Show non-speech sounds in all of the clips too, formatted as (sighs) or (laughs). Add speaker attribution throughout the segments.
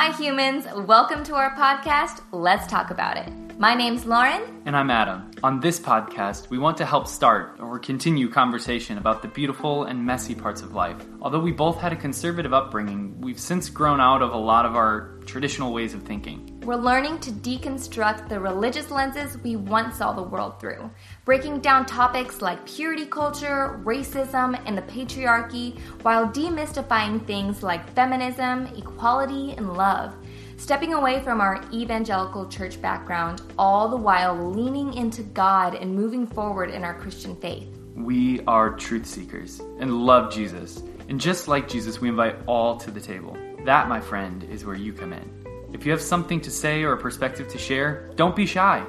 Speaker 1: Hi, humans. Welcome to our podcast, Let's Talk About It. My name's Lauren.
Speaker 2: And I'm Adam. On this podcast, we want to help start or continue conversation about the beautiful and messy parts of life. Although we both had a conservative upbringing, we've since grown out of a lot of our traditional ways of thinking.
Speaker 1: We're learning to deconstruct the religious lenses we once saw the world through, breaking down topics like purity culture, racism, and the patriarchy, while demystifying things like feminism, equality, and love stepping away from our evangelical church background, all the while leaning into God and moving forward in our Christian faith.
Speaker 2: We are truth seekers and love Jesus. And just like Jesus, we invite all to the table. That, my friend, is where you come in. If you have something to say or a perspective to share, don't be shy.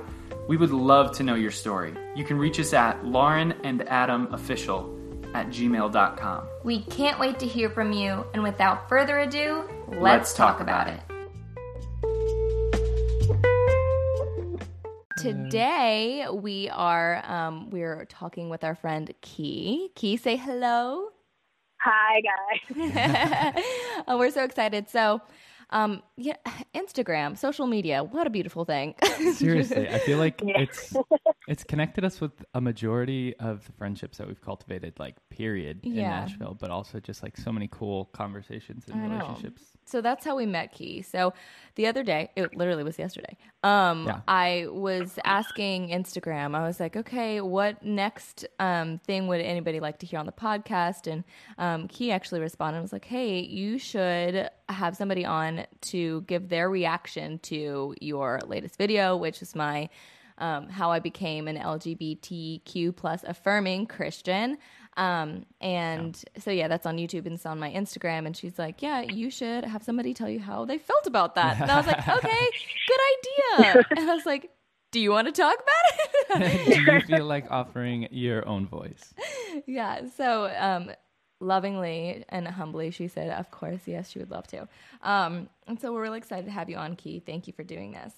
Speaker 2: We would love to know your story. You can reach us at Lauren and Adam Official at gmail.com.
Speaker 1: We can't wait to hear from you, and without further ado, let's,
Speaker 2: Let's
Speaker 1: talk,
Speaker 2: talk
Speaker 1: about,
Speaker 2: about
Speaker 1: it. Today we are um, we're talking with our friend Key. Key, say hello.
Speaker 3: Hi, guys.
Speaker 1: oh, (laughs) we're so excited. So, um, yeah, (sighs) Instagram, social media, what a beautiful thing. (laughs)
Speaker 4: Seriously, I feel like
Speaker 3: Yeah.
Speaker 4: it's (laughs) it's connected us with a majority of the friendships that we've cultivated, like period, in
Speaker 1: Yeah.
Speaker 4: Nashville, but also just like so many cool conversations and
Speaker 1: I know. So that's how we met Key. So the other day, it literally was yesterday. Um,
Speaker 4: Yeah.
Speaker 1: I was asking Instagram. I was like, okay, what next um, thing would anybody like to hear on the podcast? And um, Key actually responded. and was like, hey, you should have somebody on to give their reaction to your latest video, which is my um, how I became an LGBTQ plus affirming Christian. Um, and so yeah, that's on YouTube and it's on my Instagram. And she's like, yeah, you should have somebody tell you how they felt about that. And I was like, (laughs) okay, good idea. (laughs) And I was like, do you want to talk about it? (laughs)
Speaker 4: Do you feel like offering your own voice?
Speaker 1: yeah. So, um, lovingly and humbly, she said, of course, yes, she would love to. Um, and so we're really excited to have you on, Key. Thank you for doing this.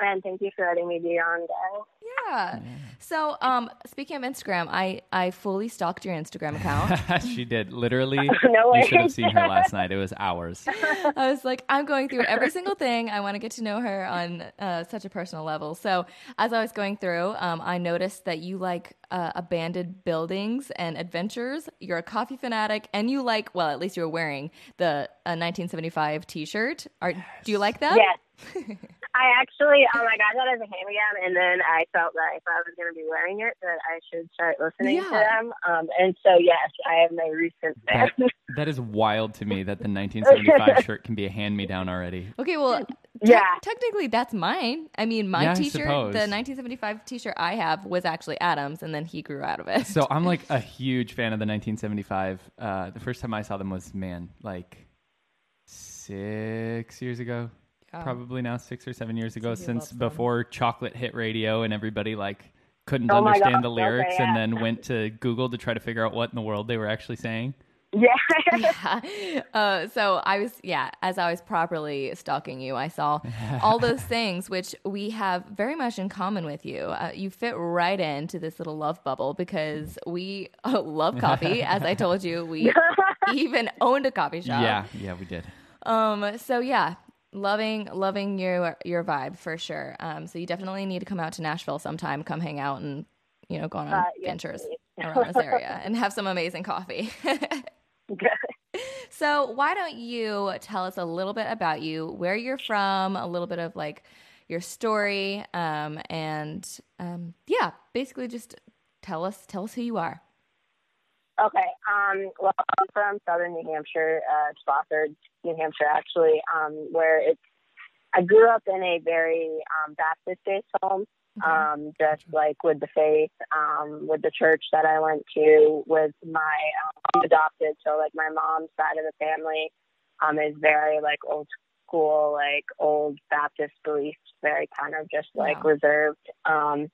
Speaker 3: and thank you for letting me be on, guys.
Speaker 1: Yeah. So, um, speaking of Instagram, I I fully stalked your Instagram account. (laughs)
Speaker 4: she did. Literally, (laughs)
Speaker 3: No
Speaker 4: you should have seen her last night. It was hours. (laughs)
Speaker 1: I was like, I'm going through every single thing. I want to get to know her on uh, such a personal level. So, as I was going through, um, I noticed that you like uh, abandoned buildings and adventures. You're a coffee fanatic, and you like, well, at least you were wearing the uh, 1975 T-shirt. Are do you like that?
Speaker 3: Yes. I actually, oh my god, that is a hand me down, and then I felt that if I was going to be wearing it, that I should start listening to them. Um, and so, yes, I have my recent fan.
Speaker 4: That, (laughs) that is wild to me that the 1975 shirt can be a hand me down already.
Speaker 1: Okay, well, te-
Speaker 3: Yeah.
Speaker 1: technically that's mine. I mean, my
Speaker 4: Yeah, I
Speaker 1: T-shirt, the 1975 T-shirt I have was actually Adam's, and then he grew out of it.
Speaker 4: So I'm like (laughs) a huge fan of the 1975. Uh, the first time I saw them was man, like six years ago,
Speaker 1: Yeah.
Speaker 4: probably now six or seven years ago, since before chocolate hit radio and everybody like couldn't
Speaker 3: Oh
Speaker 4: understand
Speaker 3: gosh,
Speaker 4: the
Speaker 3: okay,
Speaker 4: lyrics
Speaker 3: yeah.
Speaker 4: and then went (laughs) to Google to try to figure out what in the world they were actually saying.
Speaker 3: yeah. (laughs)
Speaker 1: yeah. Uh, so I was, yeah, as I was properly stalking you, I saw all those (laughs) things which we have very much in common with you. Uh, you fit right into this little love bubble because we uh, love coffee. as I told you, we even owned a coffee shop.
Speaker 4: Yeah, yeah, we did.
Speaker 1: Um. So yeah, loving loving your your vibe for sure. Um. So you definitely need to come out to Nashville sometime. Come hang out and you know go on
Speaker 3: Uh, yes,
Speaker 1: ventures
Speaker 3: please.
Speaker 1: around this area and have some amazing coffee. (laughs) (laughs) so why don't you tell us a little bit about you, where you're from, a little bit of like your story, um, and um, yeah, basically just tell us tell us who you are.
Speaker 3: Okay. Um, well, I'm from southern New Hampshire, uh, Spofford, New Hampshire, actually, um, where it's. I grew up in a very um, Baptist-based home, um, just like with the faith, um, with the church that I went to, with my um, adopted, so like my mom's side of the family um, is very like old school, like old Baptist beliefs, very kind of just like
Speaker 1: Wow.
Speaker 3: reserved. Um,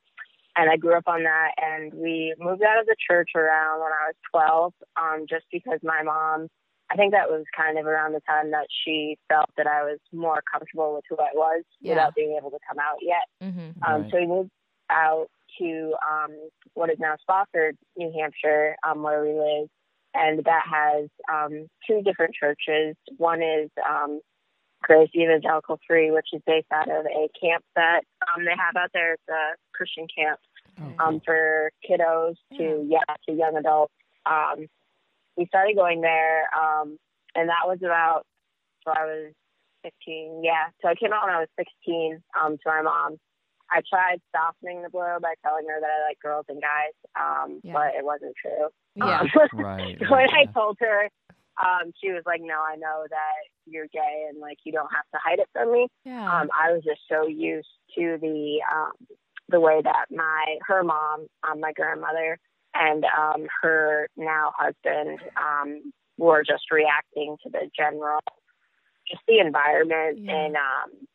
Speaker 3: and I grew up on that. And we moved out of the church around when I was 12, um, just because my mom, I think that was kind of around the time that she felt that I was more comfortable with who I was
Speaker 1: Yeah.
Speaker 3: without being able to come out yet.
Speaker 1: Mm-hmm.
Speaker 3: Um,
Speaker 4: Right.
Speaker 3: So we moved out to um, what is now Spofford, New Hampshire, um, where we live. And that has um, two different churches. One is um, Grace Evangelical Free, which is based out of a camp that um, they have out there. It's a Christian camp
Speaker 4: Oh,
Speaker 3: um, for kiddos to yeah to young adults. Um, we started going there, um, and that was about so I was 15. Yeah, so I came out when I was 16 um, to my mom. I tried softening the blow by telling her that I like girls and guys, um,
Speaker 1: Yeah.
Speaker 3: but it wasn't true.
Speaker 1: Yeah.
Speaker 3: Um, (laughs)
Speaker 4: Right.
Speaker 3: when
Speaker 4: right,
Speaker 3: I told her, um, she was like, "No, I know that you're gay, and like you don't have to hide it from me."
Speaker 1: Yeah.
Speaker 3: um, I was just so used to the um, the way that my her mom, um, my grandmother, and um, her now husband um, were just reacting to the general, just the environment
Speaker 1: Yeah.
Speaker 3: and um,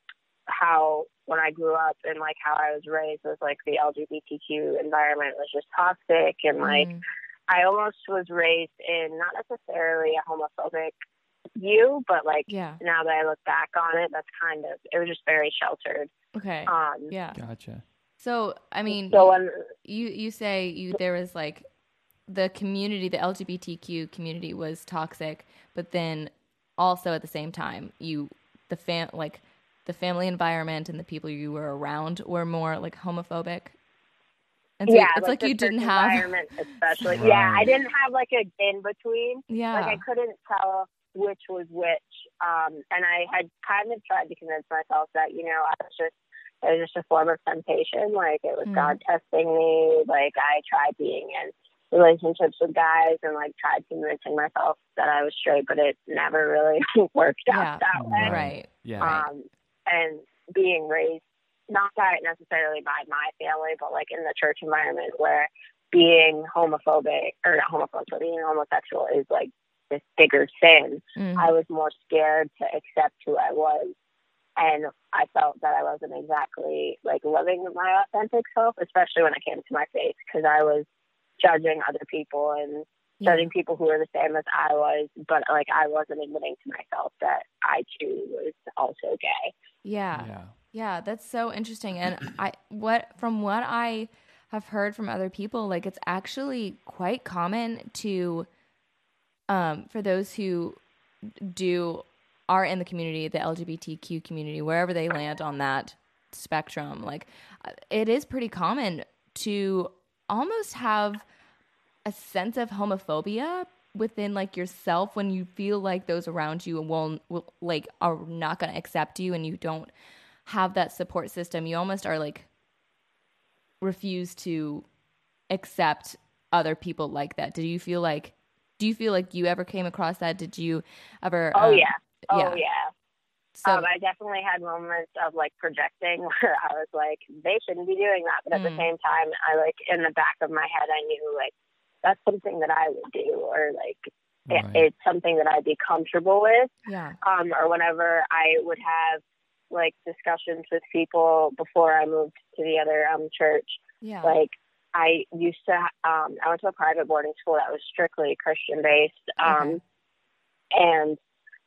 Speaker 3: how when I grew up and like how I was raised was like the LGBTQ environment was just toxic and like
Speaker 1: Mm.
Speaker 3: I almost was raised in not necessarily a homophobic view, but like
Speaker 1: yeah.
Speaker 3: now that I look back on it, that's kind of it was just very sheltered.
Speaker 1: Okay.
Speaker 3: Um,
Speaker 1: yeah.
Speaker 4: Gotcha.
Speaker 1: So I mean,
Speaker 3: So when
Speaker 1: you you say you there was like the community, the LGBTQ community was toxic, but then also at the same time, you the fam like the family environment and the people you were around were more like homophobic. And so
Speaker 3: yeah,
Speaker 1: it's like,
Speaker 3: the
Speaker 1: you didn't have
Speaker 3: environment, especially. Yeah, I didn't have like a in between.
Speaker 1: yeah
Speaker 3: Like I couldn't tell which was which. Um, and I had kind of tried to convince myself that you know I was just it was just a form of temptation. Like it was
Speaker 1: Mm.
Speaker 3: God testing me. Like I tried being in relationships with guys and like tried convincing myself that I was straight, but it never really (laughs) worked
Speaker 1: Yeah.
Speaker 3: out that way.
Speaker 1: right.
Speaker 4: Yeah.
Speaker 3: um, and being raised not by necessarily by my family, but like in the church environment where being homophobic or not homophobic, but being homosexual is like this bigger sin.
Speaker 1: Mm.
Speaker 3: I was more scared to accept who I was, and I felt that I wasn't exactly like living my authentic self, especially when it came to my faith, because I was judging other people and
Speaker 1: Yeah.
Speaker 3: judging people who were the same as I was, but like I wasn't admitting to myself that I too was also gay.
Speaker 1: yeah.
Speaker 4: Yeah.
Speaker 1: Yeah, that's so interesting. And I what from what I have heard from other people, like it's actually quite common to um for those who do are in the community, the LGBTQ community, wherever they land on that spectrum, like uh, it is pretty common to almost have a sense of homophobia within like yourself when you feel like those around you will, will like are not going to accept you and you don't have that support system you almost are like refuse to accept other people like that did you feel like do you feel like you ever came across that did you ever
Speaker 3: Oh
Speaker 1: um,
Speaker 3: yeah. Oh
Speaker 1: yeah.
Speaker 3: yeah.
Speaker 1: so
Speaker 3: um, I definitely had moments of like projecting (laughs) where I was like, they shouldn't be doing that, but at
Speaker 1: Mm.
Speaker 3: the same time, I like in the back of my head, I knew like that's something that I would do, or like it, it's something that I'd be comfortable with.
Speaker 1: yeah
Speaker 3: Um, or whenever I would have like discussions with people before I moved to the other um church,
Speaker 1: yeah.
Speaker 3: Like I used to um I went to a private boarding school that was strictly Christian based um
Speaker 1: Okay.
Speaker 3: and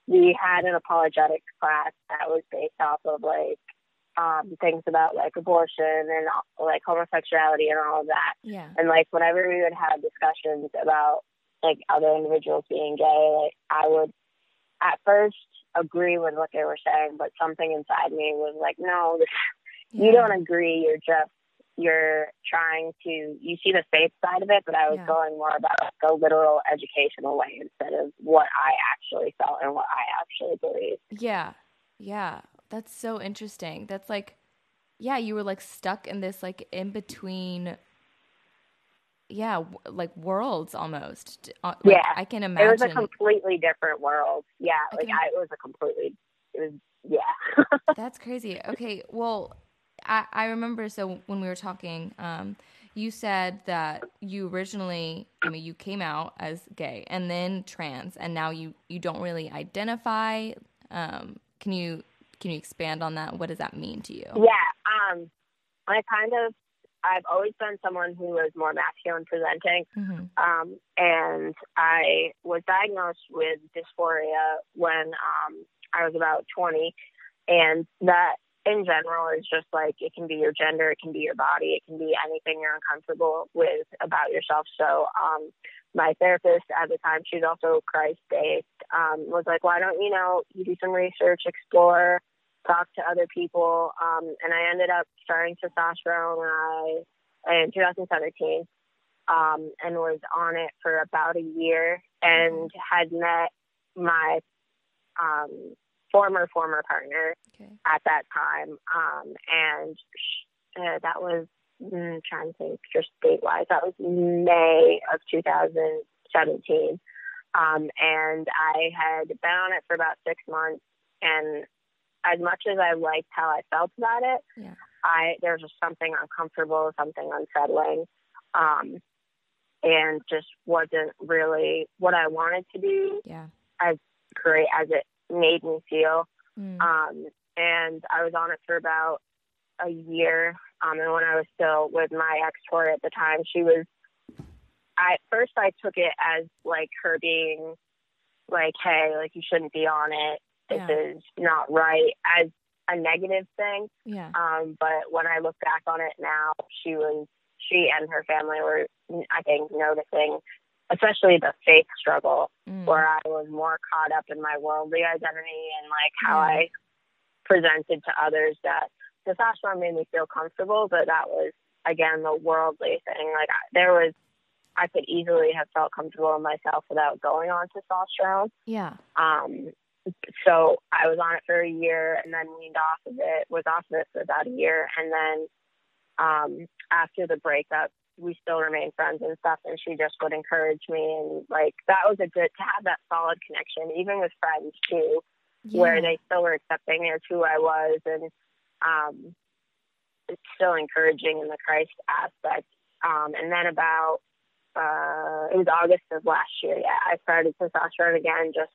Speaker 3: we had an apologetic class that was based off of like um things about like abortion and like homosexuality and all of that.
Speaker 1: Yeah.
Speaker 3: And like whenever we would have discussions about like other individuals being gay like I would at first agree with what they were saying but something inside me was like no this you don't agree. You're just you're trying to you see the faith side of it, but I was
Speaker 1: Yeah.
Speaker 3: going more about like a literal educational way instead of what I actually felt and what I actually believed.
Speaker 1: Yeah. Yeah. That's so interesting. That's like yeah, you were like stuck in this like in between yeah, like worlds almost. Uh, like,
Speaker 3: Yeah.
Speaker 1: I can imagine.
Speaker 3: It was a completely different world. Yeah,
Speaker 1: I
Speaker 3: like
Speaker 1: can-
Speaker 3: I, it was a completely it was yeah. (laughs)
Speaker 1: That's crazy. Okay, well, I, I remember so when we were talking, um, you said that you originally, I mean, you came out as gay and then trans, and now you you don't really identify. Um, can you can you expand on that? What does that mean to you?
Speaker 3: yeah. Um I kind of I've always been someone who was more masculine presenting.
Speaker 1: hmm
Speaker 3: um, and I was diagnosed with dysphoria when um, I was about 20, and that in general is just like it can be your gender, it can be your body, it can be anything you're uncomfortable with about yourself. So um, my therapist at the time, she's also Christ based, um, was like, why don't you know you do some research, explore, talk to other people, um, and I ended up starting testosterone when I in 2017, um, and was on it for about a year, and had met my um, former former partner
Speaker 1: Okay.
Speaker 3: at that time, um, and uh, that was mm, trying to think just date wise. That was May of 2017, um, and I had been on it for about six months. And as much as I liked how I felt about it,
Speaker 1: Yeah.
Speaker 3: I there was just something uncomfortable, something unsettling, um, and just wasn't really what I wanted to do.
Speaker 1: Yeah.
Speaker 3: As great as it made me feel.
Speaker 1: Mm.
Speaker 3: Um, and I was on it for about a year. Um, and when I was still with my ex tour at the time, she was. I at first I took it as like her being like, "Hey, like you shouldn't be on it. This
Speaker 1: Yeah.
Speaker 3: is not right," as a negative thing.
Speaker 1: yeah.
Speaker 3: Um, but when I look back on it now, she was she and her family were, I think, noticing, especially the faith struggle
Speaker 1: Mm.
Speaker 3: where I was more caught up in my worldly identity and like how
Speaker 1: Yeah.
Speaker 3: I presented to others that the testosterone made me feel comfortable, but that was again the worldly thing. Like I, there was, I could easily have felt comfortable in myself without going on testosterone.
Speaker 1: Yeah.
Speaker 3: Um, so I was on it for a year and then weaned off of it, was off of it for about a year. And then um, after the breakup, we still remained friends and stuff. And she just would encourage me. And like, that was a good to have that solid connection, even with friends too,
Speaker 1: Yeah.
Speaker 3: where they still were accepting as who I was. And um, it's still encouraging in the Christ aspect. Um, and then about, uh, it was August of last year. Yeah, I started testosterone again just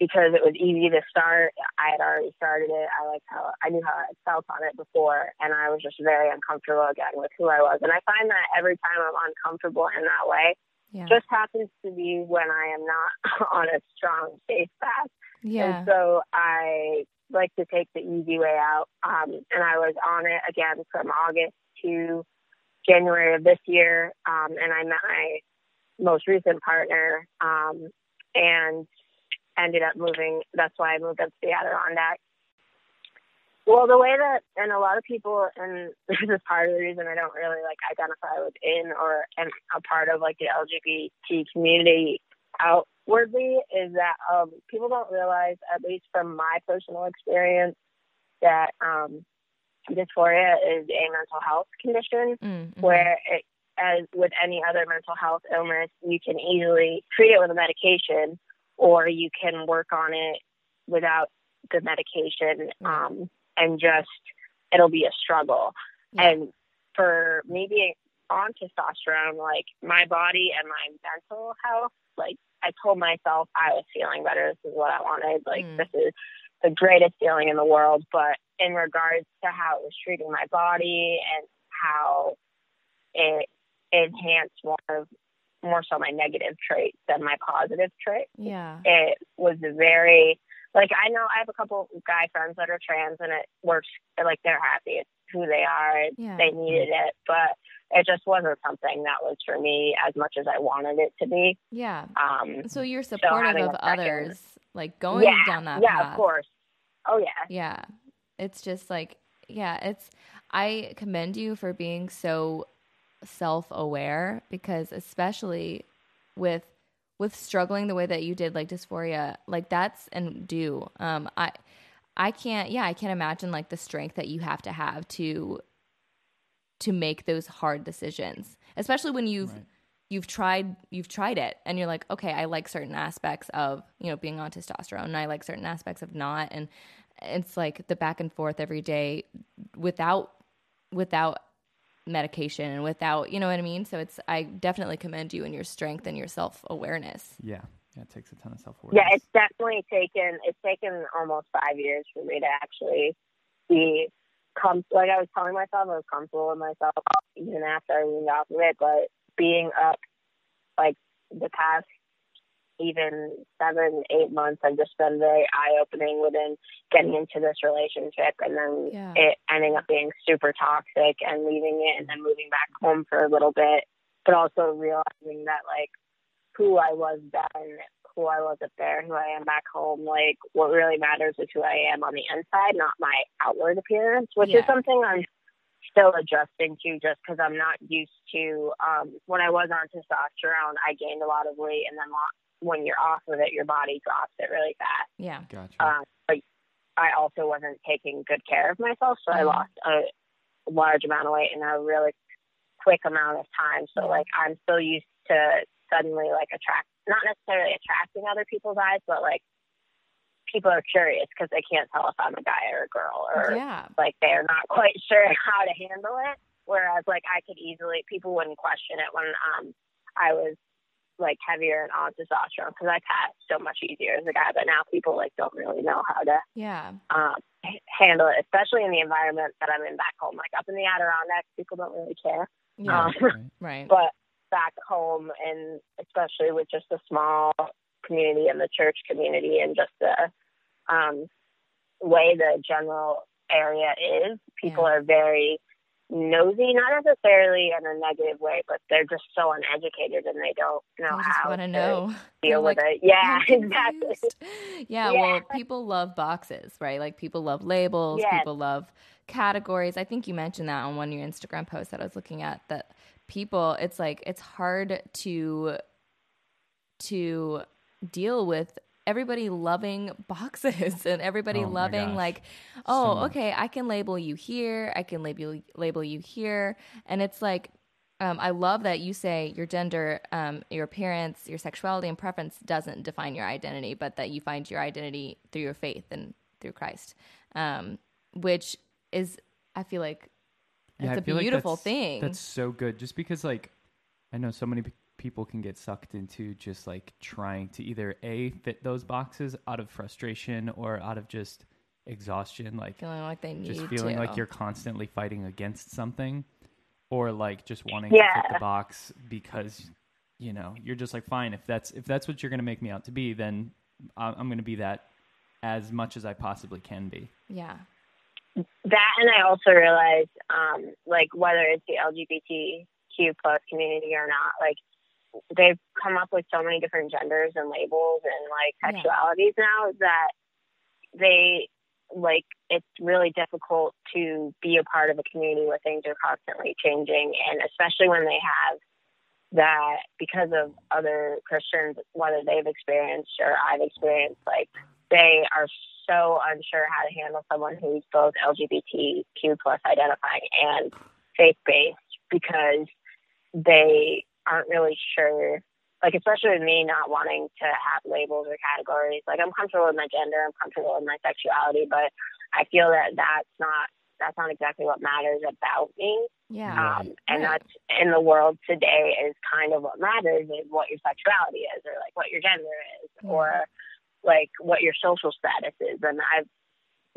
Speaker 3: because it was easy to start. I had already started it. I liked how I knew how I felt on it before, and I was just very uncomfortable again with who I was. And I find that every time I'm uncomfortable in that way,
Speaker 1: Yeah.
Speaker 3: just happens to be when I am not (laughs) on a strong safe path.
Speaker 1: yeah.
Speaker 3: And so I like to take the easy way out. Um, and I was on it again from August to January of this year. Um, and I met my most recent partner um, and ended up moving. That's why I moved up to the Adirondack. Well, the way that, and a lot of people, and (laughs) this is part of the reason I don't really like identify within or am a part of like the LGBT community outwardly is that um, people don't realize, at least from my personal experience, that um, dysphoria is a mental health condition
Speaker 1: Mm, mhm.
Speaker 3: where it, as with any other mental health illness, you can easily treat it with a medication or you can work on it without the medication um, and just it'll be a struggle.
Speaker 1: Yeah.
Speaker 3: And for me being on testosterone, like my body and my mental health, like I told myself I was feeling better. This is what I wanted. Like
Speaker 1: Mm.
Speaker 3: this is the greatest feeling in the world. But in regards to how it was treating my body and how it enhanced more of more so my negative traits than my positive traits
Speaker 1: yeah.
Speaker 3: it was very like I know I have a couple guy friends that are trans and it works like they're happy it's who they are
Speaker 1: Yeah.
Speaker 3: they needed it but it just wasn't something that was for me as much as I wanted it to be
Speaker 1: Yeah.
Speaker 3: um
Speaker 1: So you're supportive
Speaker 3: having
Speaker 1: of
Speaker 3: a second-
Speaker 1: others, like going
Speaker 3: yeah
Speaker 1: down that
Speaker 3: yeah
Speaker 1: path.
Speaker 3: of course oh yeah
Speaker 1: Yeah. It's just like, yeah, it's, I commend you for being so self aware because, especially with, with struggling the way that you did, like dysphoria, like that's and do. Um, I, I can't, yeah, I can't imagine like the strength that you have to have to, to make those hard decisions, especially when you've,
Speaker 4: Right.
Speaker 1: you've tried you've tried it and you're like okay i like certain aspects of you know being on testosterone and i like certain aspects of not and it's like the back and forth every day without without medication and without you know what i mean so it's i definitely commend you and your strength and your self-awareness
Speaker 4: Yeah. Yeah. It takes a ton of self awareness.
Speaker 3: yeah it's definitely taken it's taken almost five years for me to actually be com- like I was telling myself I was comfortable with myself even after I weaned off of it, but being up like the past even seven, eight months have just been very eye opening within getting into this relationship and then
Speaker 1: Yeah.
Speaker 3: it ending up being super toxic and leaving it and then moving back home for a little bit. But also realizing that like who I was then, who I was up there, who I am back home. Like what really matters is who I am on the inside, not my outward appearance, which
Speaker 1: Yeah.
Speaker 3: is something I'm still adjusting to just because I'm not used to. Um, when I was on testosterone, I gained a lot of weight, and then lo- when you're off of it, your body drops it really fast.
Speaker 1: Yeah.
Speaker 4: Gotcha.
Speaker 3: Um, but I also wasn't taking good care of myself, so I
Speaker 1: Mhm.
Speaker 3: lost a large amount of weight in a really quick amount of time. So like I'm still used to suddenly like attract, not necessarily attracting other people's eyes, but like people are curious because they can't tell if I'm a guy or a girl, or
Speaker 1: Yeah.
Speaker 3: like they're not (laughs) quite sure how to handle it. Whereas like I could easily, people wouldn't question it when um I was like heavier and on testosterone because I passed so much easier as a guy. But now people like don't really know how to
Speaker 1: Yeah.
Speaker 3: um, handle it, especially in the environment that I'm in back home. Like up in the Adirondacks, people don't really care.
Speaker 1: Yeah.
Speaker 3: Um,
Speaker 4: Right. (laughs)
Speaker 1: Right.
Speaker 3: but back home, and especially with just a small community and the church community, and just the um, way the general area is, people
Speaker 1: Yeah.
Speaker 3: are very nosy, not necessarily in a negative way, but they're just so uneducated and they don't know
Speaker 1: just
Speaker 3: how
Speaker 1: want to know.
Speaker 3: deal with it. Yeah, (laughs) exactly.
Speaker 1: Yeah,
Speaker 3: Yeah.
Speaker 1: well, people love boxes, right? Like people love labels,
Speaker 3: Yes.
Speaker 1: people love categories. I think you mentioned that on one of your Instagram posts that I was looking at that people it's like it's hard to to deal with everybody loving (laughs) boxes and everybody
Speaker 4: Oh
Speaker 1: loving like oh
Speaker 4: much.
Speaker 1: okay i can label you here i can label label you here and it's like um, I love that you say your gender, um, your appearance, your sexuality, and preference doesn't define your identity, but that you find your identity through your faith and through Christ, um, which is, I feel like, it's
Speaker 4: I
Speaker 1: a
Speaker 4: feel like
Speaker 1: beautiful
Speaker 4: that's-
Speaker 1: thing.
Speaker 4: That's so good. Just because, like, I know so many people can get sucked into just like trying to either a fit those boxes out of frustration or out of just exhaustion, like
Speaker 1: feeling like they need
Speaker 4: just feeling
Speaker 1: to.
Speaker 4: like you're constantly fighting against something, or like just wanting to fit the box because you know you're just like fine if that's if that's what you're gonna make me out to be, then I- I'm gonna be that as much as I possibly can be.
Speaker 1: yeah,
Speaker 3: that and I also realized, um, like whether it's the LGBTQ plus community or not, like they've come up with so many different genders and labels and like
Speaker 1: Yeah.
Speaker 3: sexualities now that they like it's really difficult to be a part of a community where things are constantly changing and especially when they have that because of other Christians, whether they've experienced or I've experienced, like they are so unsure how to handle someone who's both LGBTQ plus identifying and faith based because they aren't really sure. Like especially with me not wanting to have labels or categories. Like I'm comfortable with my gender, I'm comfortable with my sexuality, but I feel that that's not that's not exactly what matters about me.
Speaker 1: yeah,
Speaker 3: Um, and
Speaker 1: Right.
Speaker 3: that's in the world today is kind of what matters is what your sexuality is or like what your gender is
Speaker 1: Yeah.
Speaker 3: or like what your social status is. And I've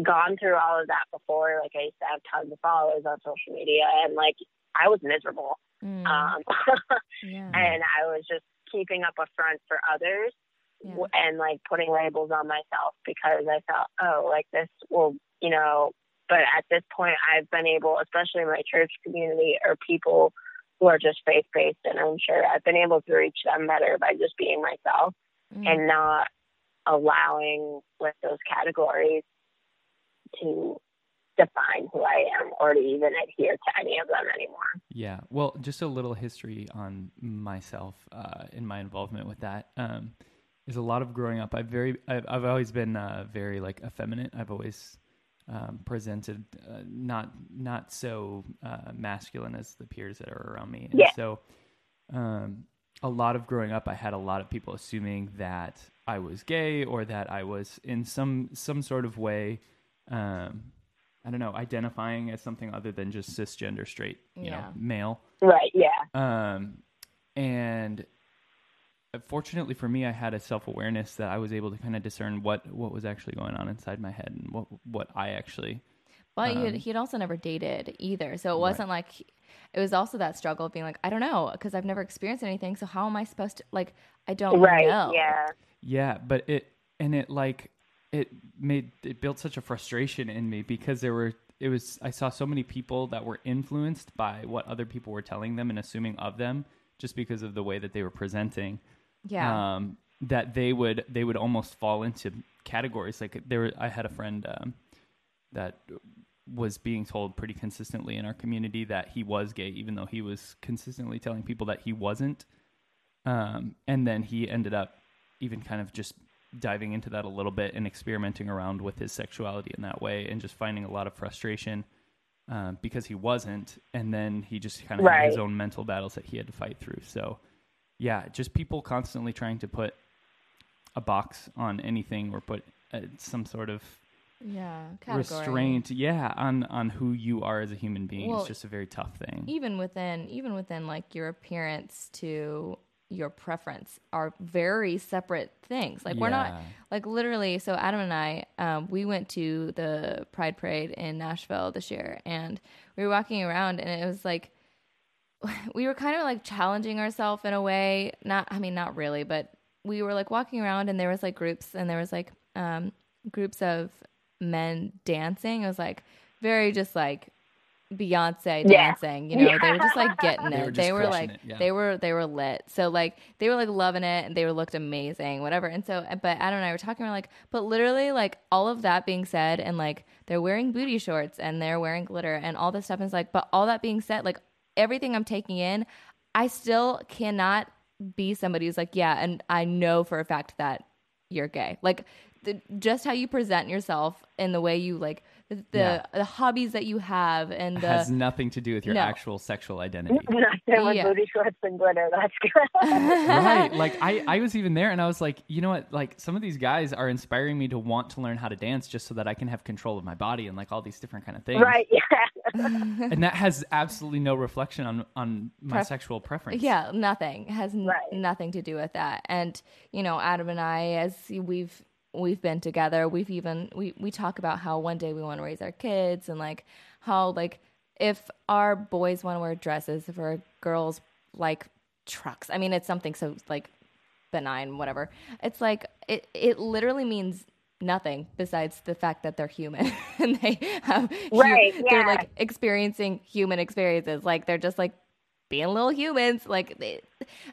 Speaker 3: gone through all of that before. Like I used to have tons of followers on social media and like I was miserable.
Speaker 1: Mm,
Speaker 3: Um, (laughs)
Speaker 1: yeah,
Speaker 3: and I was just keeping up a front for others
Speaker 1: yeah.
Speaker 3: and like putting labels on myself because I thought, oh, like this will, you know. But at this point, I've been able, especially in my church community, or people who are just faith based and I'm sure I've been able to reach them better by just being myself
Speaker 1: Mm,
Speaker 3: and not allowing with those categories to define who I am or to even adhere to any of them anymore.
Speaker 4: Yeah. Well, just a little history on myself uh, in my involvement with that um, is a lot of growing up. I've very, I've, I've always been uh, very like effeminate. I've always um, presented uh, not not so uh, masculine as the peers that are around me. And
Speaker 3: Yeah.
Speaker 4: so, um, a lot of growing up, I had a lot of people assuming that I was gay or that I was in some some sort of way. Um, I don't know, identifying as something other than just cisgender straight, you
Speaker 1: Yeah.
Speaker 4: know, male.
Speaker 3: Right. Yeah.
Speaker 4: Um, and fortunately for me, I had a self awareness that I was able to kind of discern what what was actually going on inside my head and what what I actually.
Speaker 1: But
Speaker 4: Um,
Speaker 1: he'd, he'd also never dated either. So it wasn't like, it was also that struggle of being like, I don't know, because I've never experienced anything. So how am I supposed to, like, I don't
Speaker 3: Right.
Speaker 1: know.
Speaker 3: Yeah.
Speaker 4: Yeah, but it and it like it made it built such a frustration in me because there were it was I saw so many people that were influenced by what other people were telling them and assuming of them just because of the way that they were presenting.
Speaker 1: Yeah.
Speaker 4: Um, that they would they would almost fall into categories. Like there, were, I had a friend um, that was being told pretty consistently in our community that he was gay, even though he was consistently telling people that he wasn't. Um, and then he ended up even kind of just diving into that a little bit and experimenting around with his sexuality in that way and just finding a lot of frustration uh, because he wasn't. And then he just kind of had his own mental battles that he had to fight through. So, yeah, just people constantly trying to put a box on anything or put uh, some sort of
Speaker 1: yeah. Category.
Speaker 4: restraint yeah on on who you are as a human being
Speaker 1: Well,
Speaker 4: it's just a very tough thing
Speaker 1: even within even within like your appearance to your preference are very separate things. Like we're not like literally so adam and i um, we went to the pride parade in nashville this year and we were walking around and it was like (laughs) we were kind of like challenging ourselves in a way not i mean not really but we were like walking around and there was like groups and there was like um groups of men dancing. It was like very just like Beyonce
Speaker 3: Yeah.
Speaker 1: dancing, you know, they were just like getting
Speaker 4: They
Speaker 1: it.
Speaker 4: were
Speaker 1: They were like,
Speaker 4: it, yeah.
Speaker 1: they were, they were lit. So like, they were like loving it and they were looked amazing, whatever. And so, but Adam and I were talking, we're like, but literally like all of that being said, and like they're wearing booty shorts and they're wearing glitter and all this stuff. And it's like, but all that being said, like everything I'm taking in, I still cannot be somebody who's like, yeah, and I know for a fact that you're gay. Like the, just how you present yourself and the way you like the the,
Speaker 4: Yeah.
Speaker 1: the hobbies that you have and the
Speaker 4: has nothing to do with your
Speaker 1: No.
Speaker 4: actual sexual identity (laughs)
Speaker 3: Nothing with
Speaker 1: Yeah.
Speaker 3: booty shorts and glitter. That's (laughs) good.
Speaker 4: right like I, I was even there and i was like you know what like some of these guys are inspiring me to want to learn how to dance just so that i can have control of my body and like all these different kind of things
Speaker 3: right. Yeah. (laughs)
Speaker 4: and that has absolutely no reflection on on my
Speaker 1: Pref-
Speaker 4: sexual preference
Speaker 1: Yeah, nothing has n-
Speaker 3: Right.
Speaker 1: nothing to do with that. And you know, Adam and I, as we've we've been together, we've even we we talk about how one day we want to raise our kids and like how like if our boys want to wear dresses, if our girls like trucks. I mean, it's something so like benign, whatever. It's like it it literally means nothing besides the fact that they're human (laughs) and they have hu-
Speaker 3: Right,
Speaker 1: they're like experiencing human experiences like they're just like being little humans like they,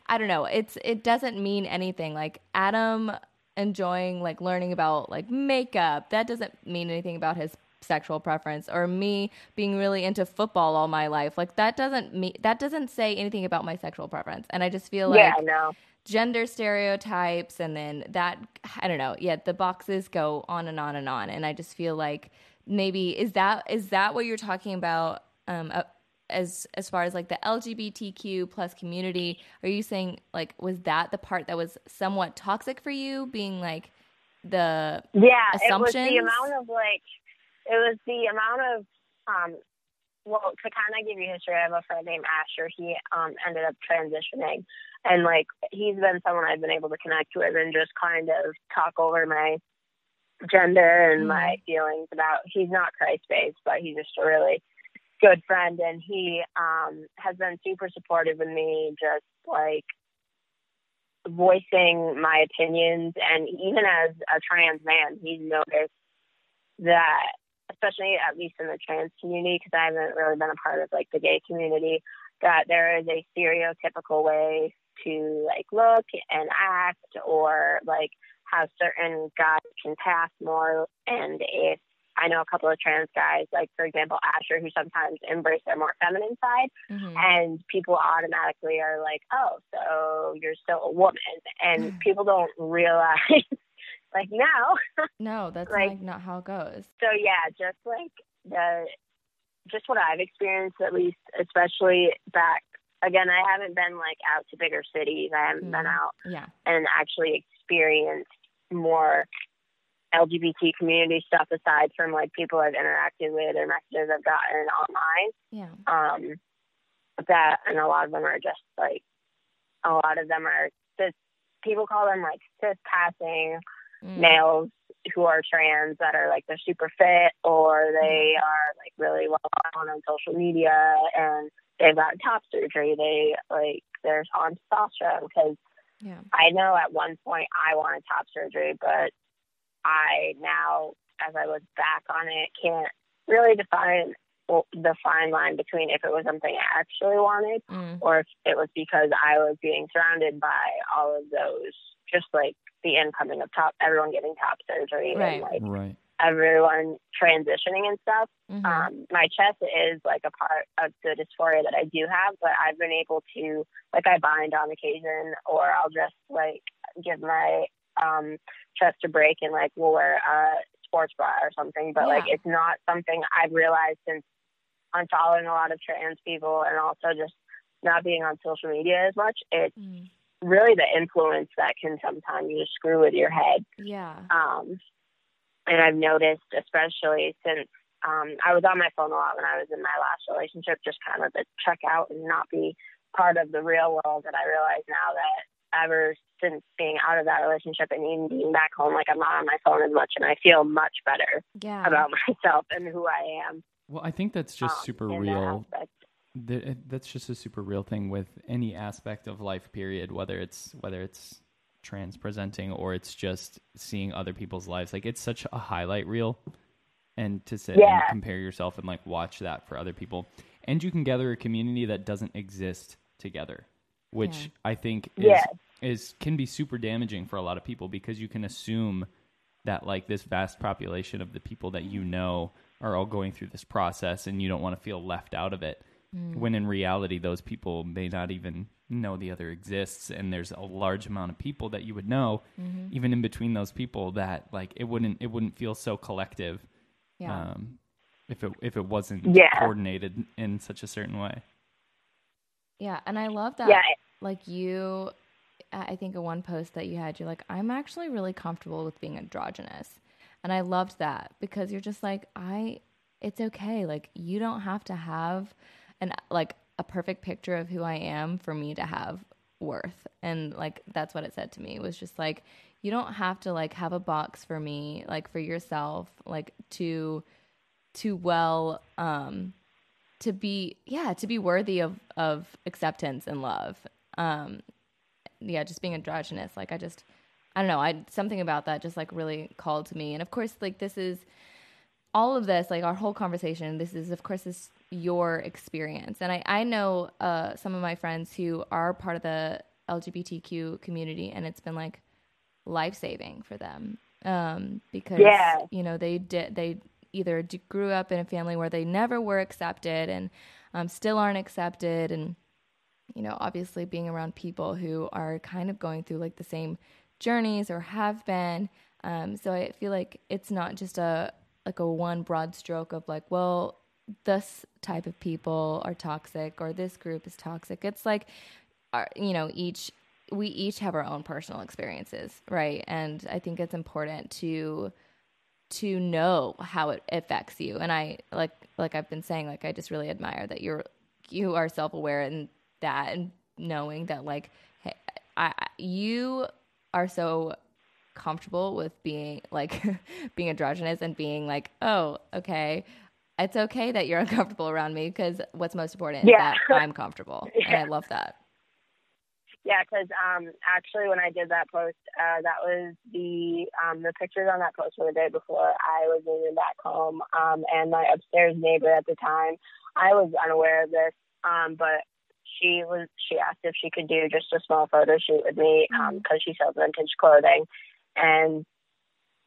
Speaker 1: i don't know it's it doesn't mean anything like adam enjoying like learning about like makeup that doesn't mean anything about his sexual preference or me being really into football all my life like that doesn't mean that doesn't say anything about my sexual preference and i just feel like
Speaker 3: yeah. No.
Speaker 1: gender stereotypes and then that i don't know yeah the boxes go on and on and on and i just feel like maybe is that is that what you're talking about um uh, as as far as like the lgbtq plus community are you saying like was that the part that was somewhat toxic for you being like the
Speaker 3: Yeah, it was the amount of like, it was the amount of, um, well, to kind of give you history, I have a friend named Asher. He um ended up transitioning, and like he's been someone I've been able to connect with and just kind of talk over my gender and
Speaker 1: Mhm.
Speaker 3: my feelings about. He's not Christ based, but he's just a really good friend, and he um has been super supportive of me, just like voicing my opinions and even as a trans man he's noticed that especially at least in the trans community because i haven't really been a part of like the gay community that there is a stereotypical way to like look and act or like how certain guys can pass more and if i know a couple of trans guys like for example asher who sometimes embrace their more feminine side
Speaker 1: Mhm.
Speaker 3: and people automatically are like, "Oh, so you're still a woman," and (sighs) people don't realize, (laughs) like, no. (laughs)
Speaker 1: no that's
Speaker 3: like-
Speaker 1: like not how it goes
Speaker 3: So yeah, just like the, just what I've experienced, at least, especially back. Again, I haven't been like out to bigger cities. I haven't been
Speaker 1: Mhm.
Speaker 3: out
Speaker 1: yeah
Speaker 3: and actually experienced more LGBT community stuff aside from like people I've interacted with or messages I've gotten online.
Speaker 1: Yeah.
Speaker 3: Um that and a lot of them are just like a lot of them are cis people call them like cis passing
Speaker 1: Mm.
Speaker 3: males who are trans that are like they're super fit or they are like really well known on social media and they've got top surgery. They like they're on testosterone because
Speaker 1: yeah.
Speaker 3: I know at one point I wanted top surgery, but I now, as I look back on it, can't really define the fine line between if it was something I actually wanted
Speaker 1: Mm.
Speaker 3: or if it was because I was being surrounded by all of those, just like the incoming of top, everyone getting top surgery
Speaker 1: Right.
Speaker 3: and like
Speaker 4: Right.
Speaker 3: everyone transitioning and stuff.
Speaker 1: Mhm.
Speaker 3: Um, my chest is like a part of the dysphoria that I do have, but I've been able to, like, I bind on occasion, or I'll just like give my um, chest to break and like we'll wear a sports bra or something. But like, it's not something I've realized since unfollowing a lot of trans people and also just not being on social media as much. It's
Speaker 1: Mm.
Speaker 3: really the influence that can sometimes just screw with your head.
Speaker 1: Yeah.
Speaker 3: Um, and I've noticed, especially since um, I was on my phone a lot when I was in my last relationship, just kind of to check out and not be part of the real world. And I realize now that ever since being out of that relationship and even being back home, like I'm not on my phone as much, and I feel much better
Speaker 1: Yeah.
Speaker 3: about (laughs) myself and who I am.
Speaker 4: Well, I think that's just
Speaker 3: um,
Speaker 4: super
Speaker 3: in that
Speaker 4: real. That's just a super real thing with any aspect of life. Period. Whether it's whether it's trans presenting or it's just seeing other people's lives. Like it's such a highlight reel, and to sit
Speaker 3: Yeah.
Speaker 4: and compare yourself and like watch that for other people, and you can gather a community that doesn't exist together, which
Speaker 1: Yeah.
Speaker 4: I think is
Speaker 3: Yeah.
Speaker 4: Is can be super damaging for a lot of people because you can assume that like this vast population of the people that you know are all going through this process and you don't want to feel left out of it when in reality those people may not even know the other exists and there's a large amount of people that you would know even in between those people that like it wouldn't it wouldn't feel so collective
Speaker 1: Yeah.
Speaker 4: um if it if it wasn't
Speaker 3: Yeah.
Speaker 4: coordinated in such a certain way
Speaker 1: yeah. And I love that.
Speaker 3: Yeah,
Speaker 1: Like you, I I think in one post that you had, you're like, I'm actually really comfortable with being androgynous. And I loved that because you're just like, I, it's okay. Like you don't have to have an, like a perfect picture of who I am for me to have worth. And like, that's what it said to me. It was just like, you don't have to like have a box for me, like for yourself, like to, to well, um, to be yeah to be worthy of of acceptance and love um yeah just being androgynous. Like i just i don't know. I something about that just like really called to me. And of course like this is all of this like our whole conversation this is of course this your experience. And i i know uh some of my friends who are part of the lgbtq community and it's been like life-saving for them um because
Speaker 3: Yeah.
Speaker 1: you know they did they either grew up in a family where they never were accepted and um, still aren't accepted. And you know obviously being around people who are kind of going through like the same journeys or have been. Um, so i feel like it's not just a like a one broad stroke of like well this type of people are toxic or this group is toxic. It's like you know each we each have our own personal experiences right? And i think it's important to to know how it affects you. And i like like i've been saying like i just really admire that you're you are self-aware in that and knowing that like hey, I, I- you are so comfortable with being like (laughs) being androgynous and being like oh okay it's okay that you're (laughs) uncomfortable around me because what's most important
Speaker 3: Yeah.
Speaker 1: is that i'm comfortable (laughs) and i love that
Speaker 3: Yeah, because um, actually, when I did that post, uh, that was the um, the pictures on that post were the day before I was moving back home, um, and my upstairs neighbor at the time, I was unaware of this, um, but she was she asked if she could do just a small photo shoot with me um, mm-hmm. because she sells vintage clothing, and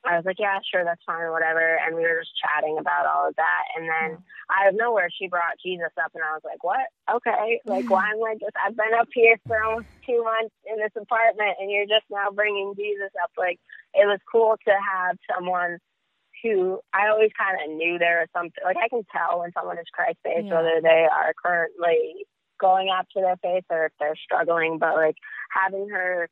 Speaker 3: I was like, yeah, sure, that's fine, whatever. And we were just chatting about all of that, and then out of nowhere, she brought Jesus up, and I was like, what? Okay, like why am I just? I've been up here for almost two months in this apartment, and you're just now bringing Jesus up. Like it was cool to have someone who I always kind of knew there was something. Like I can tell when someone is Christ based,
Speaker 1: Yeah.
Speaker 3: whether they are currently going after their faith or if they're struggling. But like having her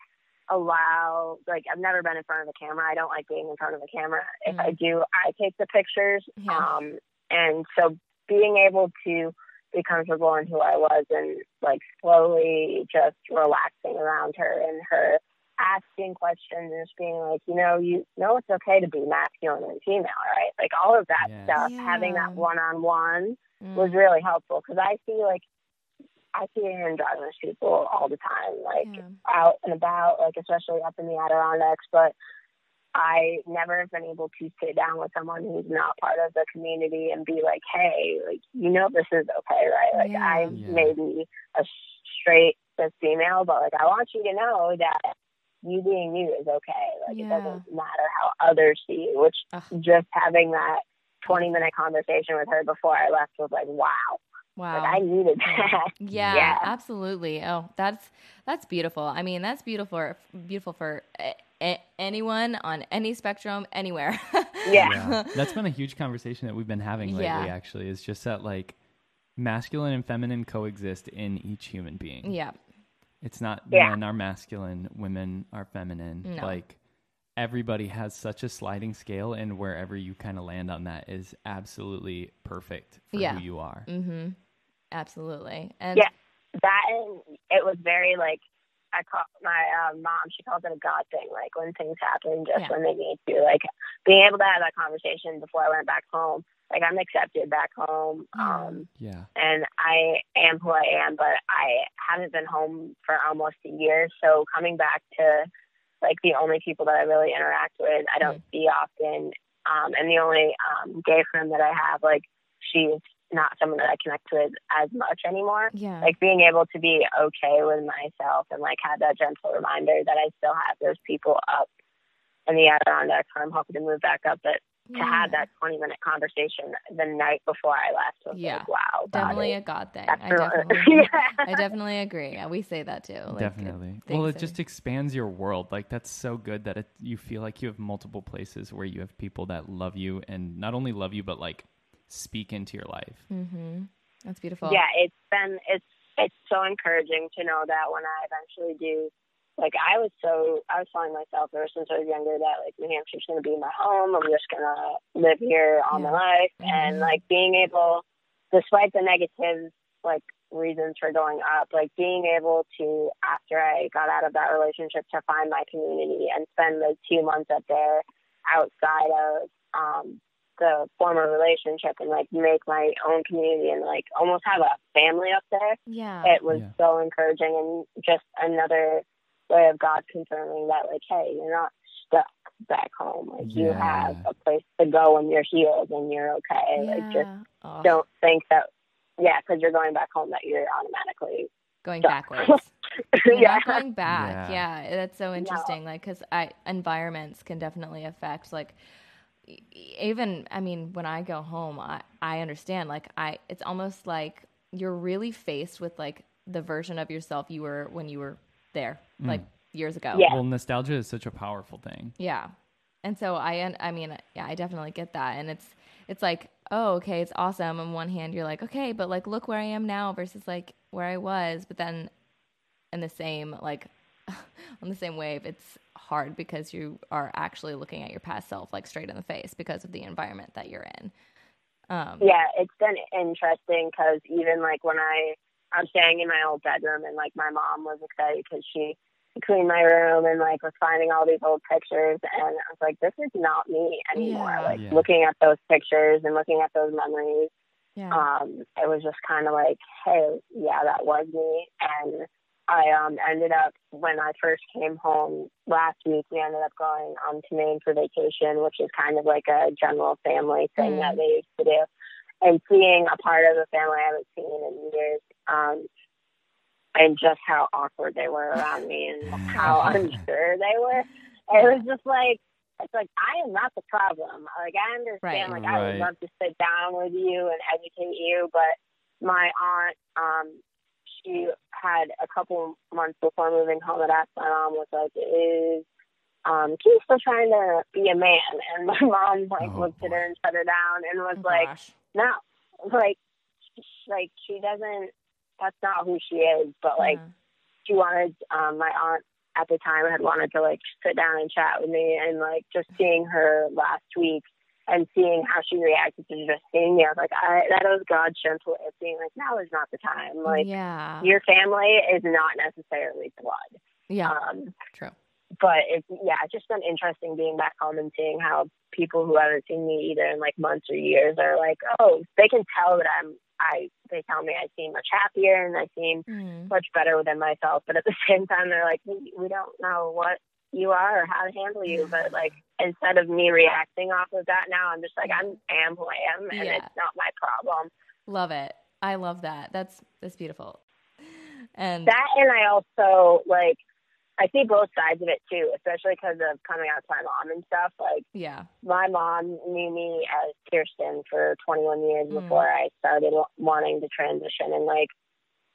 Speaker 3: allow like I've never been in front of a camera. I don't like being in front of a camera. If I do, I take the pictures.
Speaker 1: Yeah.
Speaker 3: Um and so being able to be comfortable in who I was and like slowly just relaxing around her and her asking questions and just being like, you know, you know it's okay to be masculine and female, right? Like all of that
Speaker 4: Yes.
Speaker 3: stuff, having that one on one
Speaker 1: Mm.
Speaker 3: was really helpful because I see like I see androgynous people all the time, like
Speaker 1: Yeah.
Speaker 3: out and about, like especially up in the Adirondacks. But I never have been able to sit down with someone who's not part of the community and be like, hey, like you know this is okay, right? Like
Speaker 1: Yeah.
Speaker 3: I
Speaker 4: Yeah.
Speaker 3: may be a straight cis female, but like I want you to know that you being you is okay. Like
Speaker 1: Yeah.
Speaker 3: it doesn't matter how others see you. Which
Speaker 1: Ugh.
Speaker 3: just having that twenty minute conversation with her before I left was like, wow.
Speaker 1: Wow.
Speaker 3: Like I needed that.
Speaker 1: Yeah,
Speaker 3: Yeah.
Speaker 1: absolutely. Oh, that's that's beautiful. I mean, that's beautiful beautiful for a- a- anyone on any spectrum anywhere. (laughs)
Speaker 3: Yeah.
Speaker 4: That's been a huge conversation that we've been having lately,
Speaker 1: Yeah.
Speaker 4: actually, is just that like masculine and feminine coexist in each human being.
Speaker 1: yeah.
Speaker 4: It's not
Speaker 3: Yeah.
Speaker 4: men are masculine, women are feminine.
Speaker 1: No.
Speaker 4: Like everybody has such a sliding scale, and wherever you kind of land on that is absolutely perfect for
Speaker 1: Yeah.
Speaker 4: who you are.
Speaker 1: Mhm. Absolutely. And
Speaker 3: Yeah. that and it was very like I call my uh, mom. She calls it a God thing. Like when things happen, just
Speaker 1: Yeah.
Speaker 3: when they need to. Like being able to have that conversation before I went back home. Like I'm accepted back home,
Speaker 1: Yeah.
Speaker 3: um,
Speaker 4: Yeah.
Speaker 3: and I am who I am. But I haven't been home for almost a year. So coming back to like the only people that I really interact with, I don't see often. Um, and the only um, gay friend that I have, like she's not someone that I connect with as much anymore
Speaker 1: yeah.
Speaker 3: like being able to be okay with myself and like have that gentle reminder that I still have those people up in the Adirondacks where I'm hoping to move back up. But to
Speaker 1: Yeah.
Speaker 3: have that 20 minute conversation the night before I left was
Speaker 1: Yeah.
Speaker 3: like, wow, God
Speaker 1: definitely
Speaker 3: is-
Speaker 1: a God thing. I definitely (laughs)
Speaker 3: yeah.
Speaker 1: I definitely agree. Yeah, we say that too. Like,
Speaker 4: Definitely.
Speaker 1: things
Speaker 4: Well, it
Speaker 1: are-
Speaker 4: just expands your world. Like that's so good that it, you feel like you have multiple places where you have people that love you and not only love you but like speak into your life.
Speaker 1: Mhm. That's beautiful.
Speaker 3: yeah, it's been it's it's so encouraging to know that when I eventually do like I was so I was telling myself ever since I was younger that like New Hampshire's gonna be my home. I'm just gonna live here all my life and
Speaker 1: Mhm.
Speaker 3: like being able despite the negative like reasons for going up, like being able to after I got out of that relationship to find my community and spend the two months up there outside of um the former relationship and like make my own community and like almost have a family up there
Speaker 1: Yeah.
Speaker 3: it was
Speaker 4: Yeah.
Speaker 3: so encouraging and just another way of God confirming that like, hey, you're not stuck back home. Like you have a place to go when you're healed and you're okay. Like just
Speaker 1: Oh,
Speaker 3: don't think that yeah, because you're going back home that you're automatically
Speaker 1: going
Speaker 3: stuck.
Speaker 1: backwards. You're (laughs)
Speaker 3: yeah.
Speaker 1: not going back.
Speaker 4: Yeah.
Speaker 1: Yeah. that's so interesting. Like, because I environments can definitely affect like even I mean when I go home, I I understand like I it's almost like you're really faced with like the version of yourself you were when you were there hmm. like years ago.
Speaker 3: Yeah.
Speaker 4: Well, nostalgia is such a powerful thing.
Speaker 1: Yeah. And so I, un- I mean, yeah, I definitely get that. And it's, it's like, oh, okay, it's awesome. On one hand, you're like, okay, but like, look where I am now versus like where I was. But then in the same, like, (laughs) on the same wave, it's hard because you are actually looking at your past self like straight in the face because of the environment that you're in. Um,
Speaker 3: Yeah, it's been interesting because even like when I I'm staying in my old bedroom and like my mom was excited because she cleaned my room and like was finding all these old pictures and I was like, this is not me anymore.
Speaker 1: Yeah.
Speaker 3: Like
Speaker 4: Yeah.
Speaker 3: looking at those pictures and looking at those memories,
Speaker 1: yeah.
Speaker 3: um, it was just kind of like, hey, yeah, that was me. And I um ended up when I first came home last week, we ended up going um to Maine for vacation, which is kind of like a general family thing
Speaker 1: Mm.
Speaker 3: that they used to do. And seeing a part of the family I haven't seen in years, um, and just how awkward they were around me and how (laughs) unsure they were. It was just like it's like I am not the problem. Like I understand,
Speaker 1: Right.
Speaker 3: like I would love to sit down with you and educate you, but my aunt, um, she had a couple months before moving home and asked my mom was like, "Is um, Keith still trying to be a man?" And my (laughs) mom like
Speaker 4: Oh,
Speaker 3: looked at her and shut her down and was
Speaker 1: Oh,
Speaker 3: like,
Speaker 1: gosh.
Speaker 3: "No, like, like she doesn't. That's not who she is." But like
Speaker 1: Yeah.
Speaker 3: she wanted um my aunt at the time had wanted to like sit down and chat with me and like just seeing her last week and seeing how she reacted to just seeing me, I was like, I that was God's gentle way of being like, now is not the time. Like
Speaker 1: yeah.
Speaker 3: your family is not necessarily blood.
Speaker 1: yeah.
Speaker 3: Um
Speaker 1: True.
Speaker 3: but it's yeah, it's just been interesting being back home and seeing how people who haven't seen me either in like months or years are like, oh, they can tell that I'm I they tell me I seem much happier and I seem
Speaker 1: Mm.
Speaker 3: much better within myself. But at the (laughs) same time, they're like, we, we don't know what you are or how to handle you. But like instead of me reacting off of that now, I'm just like I am am who I am, and
Speaker 1: Yeah.
Speaker 3: it's not my problem.
Speaker 1: Love it. I love that. That's that's beautiful. And
Speaker 3: That and I also like I see both sides of it too, especially because of coming out to my mom and stuff. Like
Speaker 1: yeah.
Speaker 3: my mom knew me as Kirsten for 21 years
Speaker 1: Mm.
Speaker 3: before I started wanting to transition, and like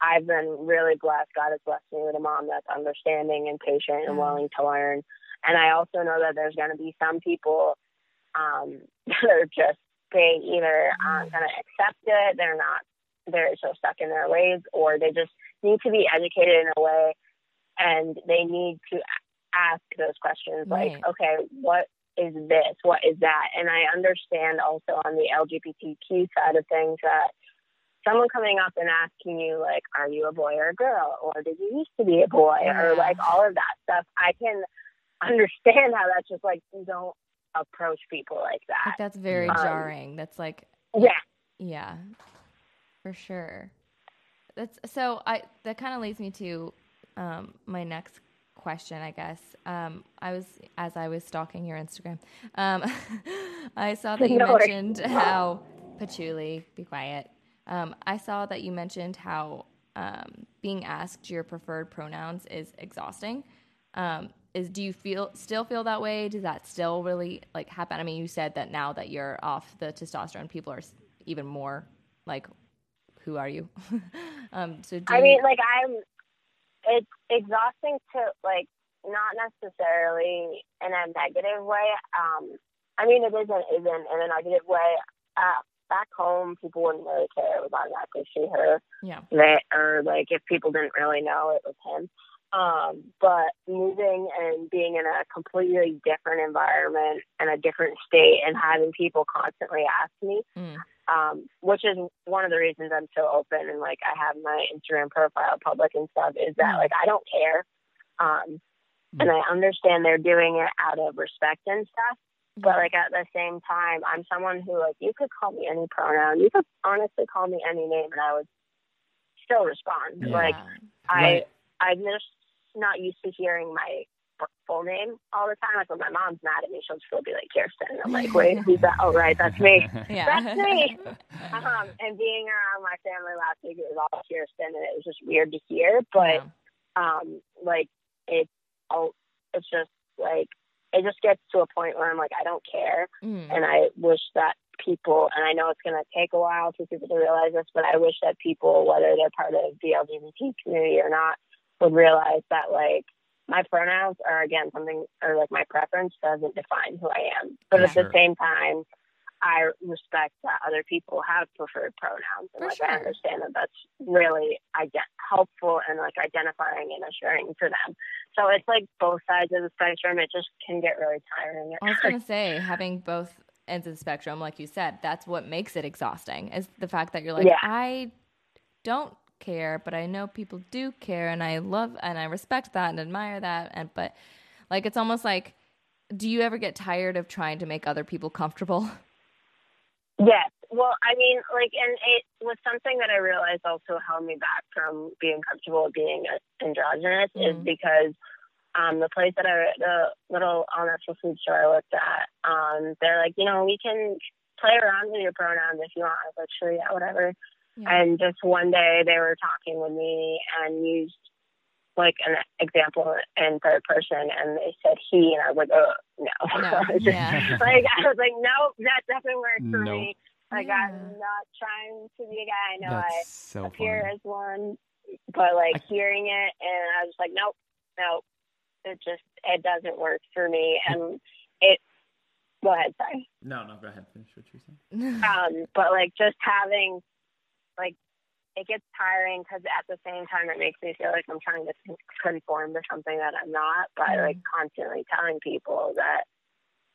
Speaker 3: I've been really blessed. God has blessed me with a mom that's understanding and patient and
Speaker 1: Mm.
Speaker 3: willing to learn. And I also know that there's going to be some people um, (laughs) that are just they either aren't going to accept it, they're not, they're so stuck in their ways, or they just need to be educated in a way, and they need to ask those questions
Speaker 1: Right.
Speaker 3: like, okay, what is this? What is that? And I understand also on the LGBTQ side of things that someone coming up and asking you like, are you a boy or a girl, or did you used to be a boy,
Speaker 1: Yeah.
Speaker 3: or like all of that stuff, I can (laughs) understand how that's just like you don't approach people like that.
Speaker 1: Like that's very
Speaker 3: Um,
Speaker 1: jarring. That's like
Speaker 3: yeah.
Speaker 1: Yeah, for sure. That's so. I that kind of leads me to um, my next question, I guess. Um, I was as I was stalking your Instagram, um, (laughs) I saw that (laughs) you
Speaker 3: No
Speaker 1: mentioned how patchouli. Be quiet. Um, I saw that you mentioned how um, being asked your preferred pronouns is exhausting. Um, is do you feel still feel that way? Does that still really like happen? I mean, you said that now that you're off the testosterone, people are even more like, "Who are you?" (laughs) um, so do
Speaker 3: I
Speaker 1: you-
Speaker 3: mean, like I'm. It's exhausting to like not necessarily in a negative way. Um, I mean, it isn't isn't in a negative way. Uh, back home, people wouldn't really care. It was automatically she, her.
Speaker 1: yeah,
Speaker 3: that or like if people didn't really know it was him um but moving and being in a completely different environment and a different state and having people constantly ask me
Speaker 1: Mm.
Speaker 3: um which is one of the reasons i'm so open and like i have my instagram profile public and stuff is that
Speaker 1: Mm.
Speaker 3: like i don't care um and i understand they're doing it out of respect and stuff but like at the same time, I'm someone who like you could call me any pronoun. You could honestly call me any name, and I would still respond.
Speaker 4: Yeah.
Speaker 3: Like
Speaker 1: Yeah.
Speaker 3: I, I'm just not used to hearing my full name all the time. Like when my mom's mad at me, she'll still be like Kirsten. I'm like, wait, who's that? Oh, right, that's me. (laughs)
Speaker 1: yeah,
Speaker 3: That's me. (laughs) Um, and being around my family last week, it was all Kirsten, and it was just weird to hear. But
Speaker 1: Yeah.
Speaker 3: um, like it's oh, it's just like it just gets to a point where I'm like, I don't care,
Speaker 1: Mm.
Speaker 3: and I wish that people, and I know it's going to take a while for people to realize this, but I wish that people, whether they're part of the LGBT community or not, would realize that like my pronouns are again something, or like my preference doesn't define who I am, but at
Speaker 4: Sure.
Speaker 3: the same time. I respect that other people have preferred pronouns, and
Speaker 1: For
Speaker 3: like
Speaker 1: sure.
Speaker 3: I understand that that's really ident- helpful and like identifying and assuring for them. So it's like both sides of the spectrum. It just can get really tiring.
Speaker 1: I was gonna say having both ends of the spectrum, like you said, that's what makes it exhausting. Is the fact that you're like,
Speaker 3: Yeah.
Speaker 1: I don't care, but I know people do care, and I love and I respect that and admire that. And but like, it's almost like, do you ever get tired of trying to make other people comfortable?
Speaker 3: Yes. Well, I mean, like, and it was something that I realized also held me back from being comfortable with being androgynous is
Speaker 1: Mhm.
Speaker 3: because um, the place that I, the little all natural food store I worked at, um, they're like, you know, we can play around with your pronouns if you want. I was like, sure, yeah, whatever.
Speaker 1: Yeah.
Speaker 3: And just one day they were talking with me and used like an example in third person and they said he and I was like, oh no.
Speaker 1: No,
Speaker 3: just- (laughs)
Speaker 1: yeah.
Speaker 3: like I was like, nope, that doesn't work for
Speaker 4: Nope.
Speaker 3: me. Like
Speaker 1: Yeah.
Speaker 3: I'm not trying to be a guy. I know I
Speaker 4: That's so
Speaker 3: appear
Speaker 4: funny.
Speaker 3: as one, but like
Speaker 4: I-
Speaker 3: hearing it and I was like, nope, nope. It just it doesn't work for me and it go ahead, sorry.
Speaker 4: No, no, go ahead. Finish what you're saying. (laughs)
Speaker 3: Um, but like just having like it gets tiring because at the same time it makes me feel like I'm trying to con- conform to something that I'm not by
Speaker 1: Mm.
Speaker 3: like constantly telling people that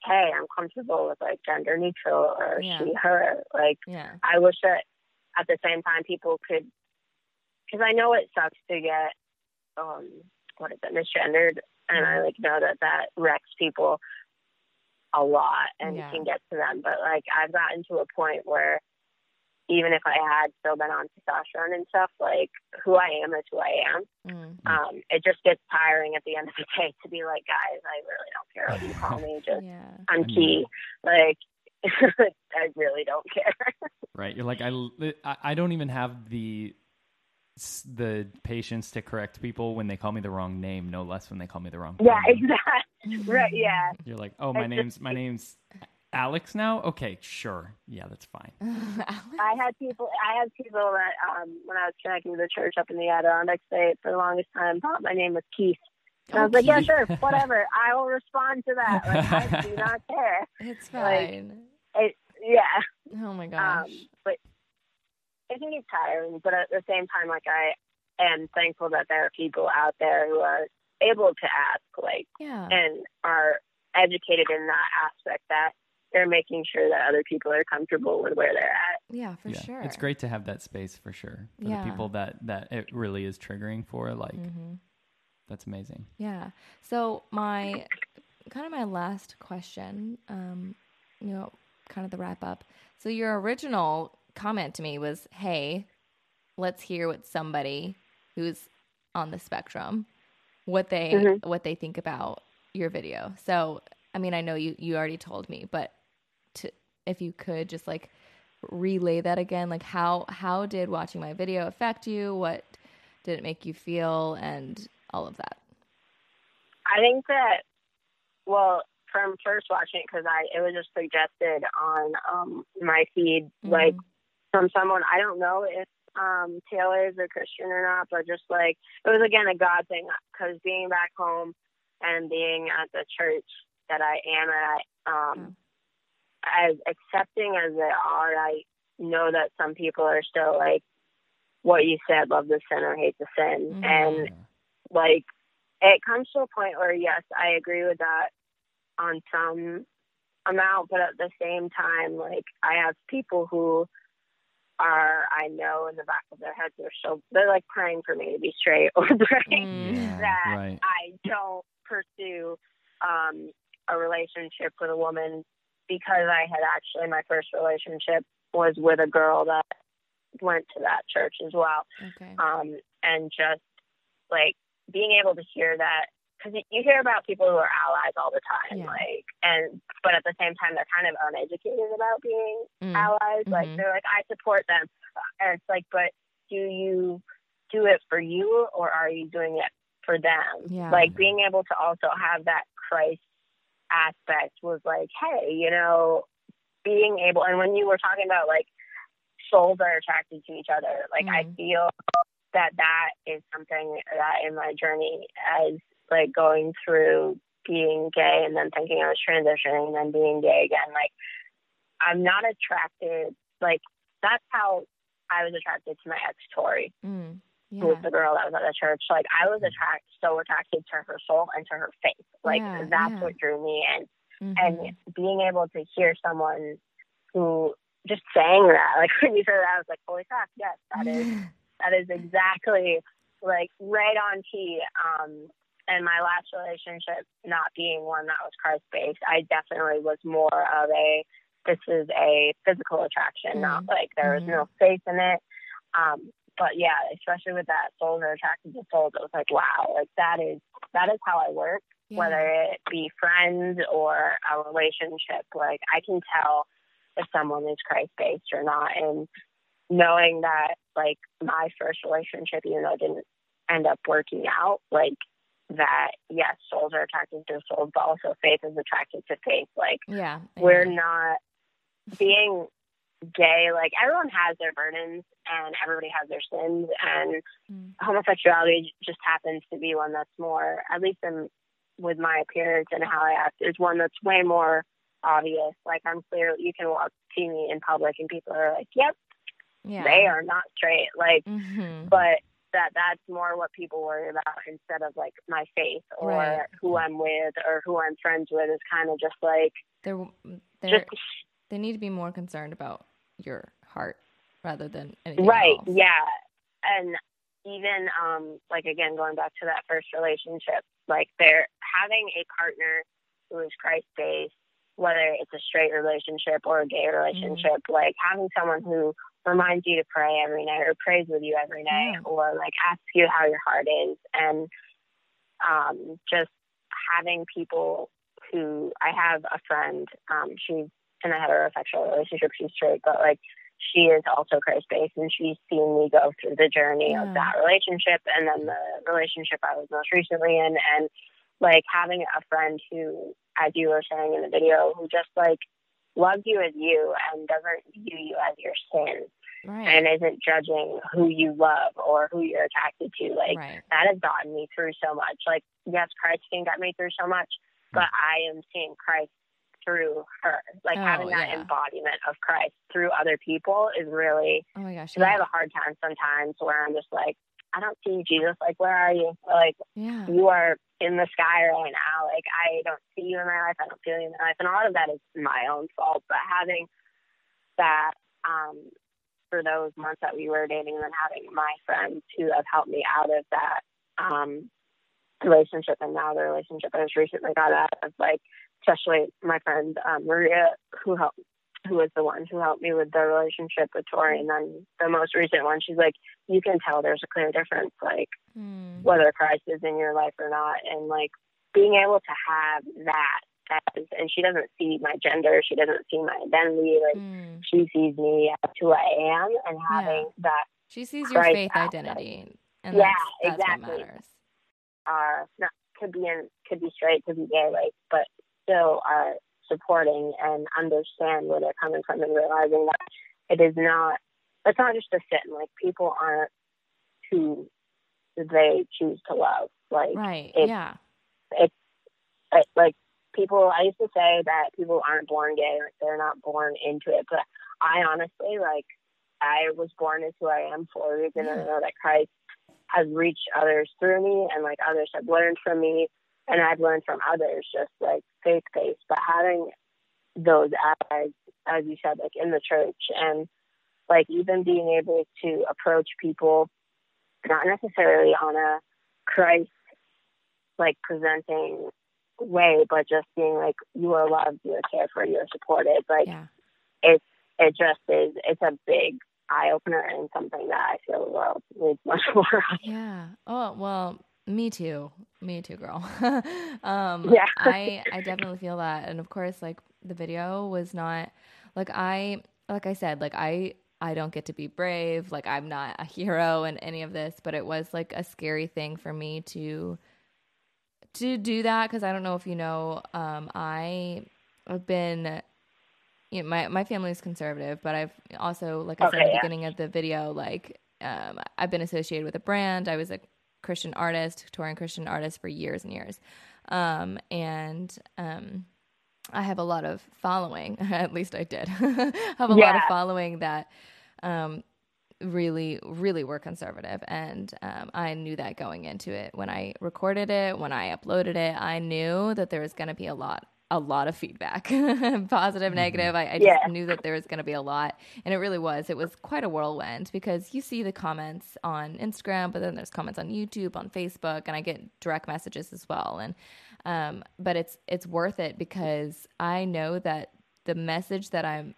Speaker 3: hey, I'm comfortable with like gender neutral or
Speaker 1: Yeah.
Speaker 3: she her. Like
Speaker 1: yeah.
Speaker 3: I wish that at the same time people could because I know it sucks to get um what is it misgendered and I like know that that wrecks people a lot and
Speaker 1: Yeah.
Speaker 3: can get to them but like I've gotten to a point where even if I had still been on testosterone and stuff, like who I am is who I am.
Speaker 1: Mm.
Speaker 3: Um, it just gets tiring at the end of the day to be like, guys, I really don't care what you call me. (laughs) Just
Speaker 1: Yeah.
Speaker 3: I'm
Speaker 4: I mean-
Speaker 3: key. Like (laughs) I really don't care. (laughs)
Speaker 4: Right. You're like I, I I don't even have the the patience to correct people when they call me the wrong name, no less when they call me the wrong.
Speaker 3: yeah,
Speaker 4: name.
Speaker 3: exactly. Right. Yeah.
Speaker 4: You're like, oh, my
Speaker 3: It's just-
Speaker 4: name's my name's Alex now. Okay, sure. Yeah, that's fine. (laughs)
Speaker 3: I had people. I had people that um, when I was connecting with the church up in the Adirondacks, they for the longest time thought my name was Keith. And I was like, yeah, sure, (laughs) whatever. I will respond to that. Like, I do (laughs) not care.
Speaker 1: it's fine.
Speaker 3: Like,
Speaker 1: fine.
Speaker 3: It, yeah.
Speaker 1: oh my gosh.
Speaker 3: Um, but I think it's tiring. But at the same time, like I am thankful that there are people out there who are able to ask, like,
Speaker 1: yeah.
Speaker 3: and are educated in that aspect that they're making sure that other people are comfortable with where they're at.
Speaker 1: yeah, for
Speaker 4: yeah,
Speaker 1: sure.
Speaker 4: it's great to have that space for sure for
Speaker 1: Yeah.
Speaker 4: the people that that it really is triggering for. Like,
Speaker 1: hmm
Speaker 4: that's amazing.
Speaker 1: Yeah. So my kind of my last question, um, you know, kind of the wrap up. So your original comment to me was, "Hey, let's hear what somebody who's on the spectrum what they
Speaker 3: Mhm.
Speaker 1: what they think about your video." So, I mean, I know you you already told me, but to if you could just like relay that again, like how how did watching my video affect you? What did it make you feel and all of that?
Speaker 3: I think that, well, from first watching it, because I it was just suggested on um my feed, like from someone I don't know if um Taylor is a Christian or not, but just like it was again a God thing, because being back home and being at the church that I am at, um, as accepting as they are, I know that some people are still like what you said, love the sin or hate the sin,
Speaker 1: Mhm.
Speaker 3: and like it comes to a point where yes i agree with that on some amount but at the same time like i have people who are i know in the back of their heads they're still they're like praying for me to be straight or (laughs) praying
Speaker 1: Mm.
Speaker 4: Yeah, (laughs)
Speaker 3: that
Speaker 4: right.
Speaker 3: i don't pursue um a relationship with a woman because i had actually my first relationship was with a girl that went to that church as well
Speaker 1: Okay.
Speaker 3: um, and just like being able to hear that because you hear about people who are allies all the time,
Speaker 1: Yeah.
Speaker 3: like, and but at the same time they're kind of uneducated about being
Speaker 1: Mm.
Speaker 3: allies. Like
Speaker 1: Mhm.
Speaker 3: they're like, I support them, and it's like, but do you do it for you or are you doing it for them?
Speaker 1: Yeah.
Speaker 3: Like being able to also have that Christ aspect was like, hey, you know, being able, and when you were talking about like souls are attracted to each other, like I
Speaker 1: Mhm.
Speaker 3: feel that that is something that in my journey as like going through being gay and then thinking I was transitioning and then being gay again, like I'm not attracted like that's how I was attracted to my ex Tori,
Speaker 1: Mm.
Speaker 3: Who was the girl that was at the church. Like I was attract so attracted to her soul and to her faith. Like
Speaker 1: Yeah,
Speaker 3: that's
Speaker 1: yeah.
Speaker 3: what drew me in.
Speaker 1: Mhm.
Speaker 3: And being able to hear someone who just saying that, like (laughs) when you said that, I was like, holy crap, yes, that is (laughs) that is exactly like right on key. Um, and my last relationship not being one that was Christ based, I definitely was more of a this is a physical attraction, not
Speaker 1: Mhm.
Speaker 3: like there was no faith in it. Um, but yeah, especially with that souls are attracted to souls, it was like, wow, like that is that is how I work,
Speaker 1: Yeah.
Speaker 3: whether it be friends or a relationship. Like I can tell if someone is Christ based or not. And knowing that like my first relationship, even though it didn't end up working out, like that yes, souls are attracted to souls, but also faith is attracted to faith. Like
Speaker 1: Yeah.
Speaker 3: we're
Speaker 1: amen.
Speaker 3: not being gay, like everyone has their burdens and everybody has their sins and
Speaker 1: Mm.
Speaker 3: homosexuality just happens to be one that's more at least in with my appearance and how I act is one that's way more obvious. Like I'm clear you can walk see me in public and people are like, Yep,
Speaker 1: Yeah.
Speaker 3: they are not straight. Like
Speaker 1: Mhm.
Speaker 3: but that that's more what people worry about instead of like my faith or
Speaker 1: Right.
Speaker 3: who I'm with or who I'm friends with is kind of just like
Speaker 1: They're they're
Speaker 3: just
Speaker 1: they need to be more concerned about your heart rather than anything
Speaker 3: right
Speaker 1: else.
Speaker 3: yeah and even um like again going back to that first relationship like they're having a partner who is christ based whether it's a straight relationship or a gay relationship like having someone who reminds you to pray every night or prays with you every night
Speaker 1: Yeah.
Speaker 3: or like asks you how your heart is and um, just having people who I have a friend, um, she's in a heterosexual relationship, she's straight, but like she is also Christ based and she's seen me go through the journey
Speaker 1: Yeah.
Speaker 3: of that relationship and then the relationship I was most recently in and like having a friend who, as you were saying in the video, who just like loves you as you and doesn't view you as your sin
Speaker 1: Right.
Speaker 3: and isn't judging who you love or who you're attracted to. Like
Speaker 1: right.
Speaker 3: that has gotten me through so much. Like yes, Christ can get me through so much, hmm. but I am seeing Christ through her. Like
Speaker 1: Oh,
Speaker 3: having that
Speaker 1: yeah.
Speaker 3: embodiment of Christ through other people is really
Speaker 1: Oh my gosh.
Speaker 3: because I have a hard time sometimes where I'm just like, I don't see Jesus. Like, where are you? Like,
Speaker 1: yeah.
Speaker 3: you are in the sky right now. Like, I don't see you in my life. I don't feel you in my life. And a lot of that is my own fault. But having that, um, for those months that we were dating, and then having my friends who have helped me out of that, um, relationship and now the relationship I just recently got out of, like, especially my friend, um, Maria, who helped, who was the one who helped me with the relationship with Tori. And then the most recent one, she's like, you can tell there's a clear difference. Like,
Speaker 1: Mm.
Speaker 3: whether Christ is in your life or not, and like being able to have that as, and she doesn't see my gender, she doesn't see my identity, like
Speaker 1: Mm.
Speaker 3: she sees me as who I am, and having that
Speaker 1: She sees your faith
Speaker 3: aspect.
Speaker 1: identity, and
Speaker 3: Yeah,
Speaker 1: that's, that's
Speaker 3: exactly.
Speaker 1: what matters.
Speaker 3: are not could be in could be straight, could be gay, like, but still are supporting and understand where they're coming from and realizing that it is not it's not just a sin. Like people aren't who they choose to love. Like
Speaker 1: Right.
Speaker 3: it-
Speaker 1: yeah.
Speaker 3: like, like people I used to say that people aren't born gay like they're not born into it but I honestly like I was born as who I am for a reason and I know that Christ has reached others through me and like others have learned from me and I've learned from others just like faith based but having those as as you said like in the church and like even being able to approach people not necessarily on a Christ like presenting way, but just being like you are loved, you are cared for, you are supported. Like
Speaker 1: Yeah.
Speaker 3: it just is. It's a big eye opener and something that I feel the world needs much (laughs) more.
Speaker 1: Yeah. Oh well, me too. Me too, girl. (laughs) um,
Speaker 3: Yeah. (laughs)
Speaker 1: I I definitely feel that, and of course, like the video was not like I like I said, like I I don't get to be brave. Like I'm not a (laughs) hero in any of this, but it was like a scary thing for me to to do that because I don't know if you know, um, I have been. You know, my my family is conservative, but I've also, like I said
Speaker 3: Okay,
Speaker 1: at the
Speaker 3: yeah.
Speaker 1: beginning of the video, like um, I've been associated with a brand. I was a Christian artist, touring Christian artist for years and years, um, and um, I have a lot of following. (laughs) At least I did (laughs) have a lot of following that um, really, really were conservative, and um, I knew that going into it. When I recorded it, when I uploaded it, I knew that there was going to be a lot. A lot of feedback, (laughs) positive, negative. I, I just
Speaker 3: Yeah.
Speaker 1: knew that there was going to be a lot, and it really was. It was quite a whirlwind because you see the comments on Instagram, but then there's comments on YouTube, on Facebook, and I get direct messages as well. And um, but it's it's worth it because I know that the message that I'm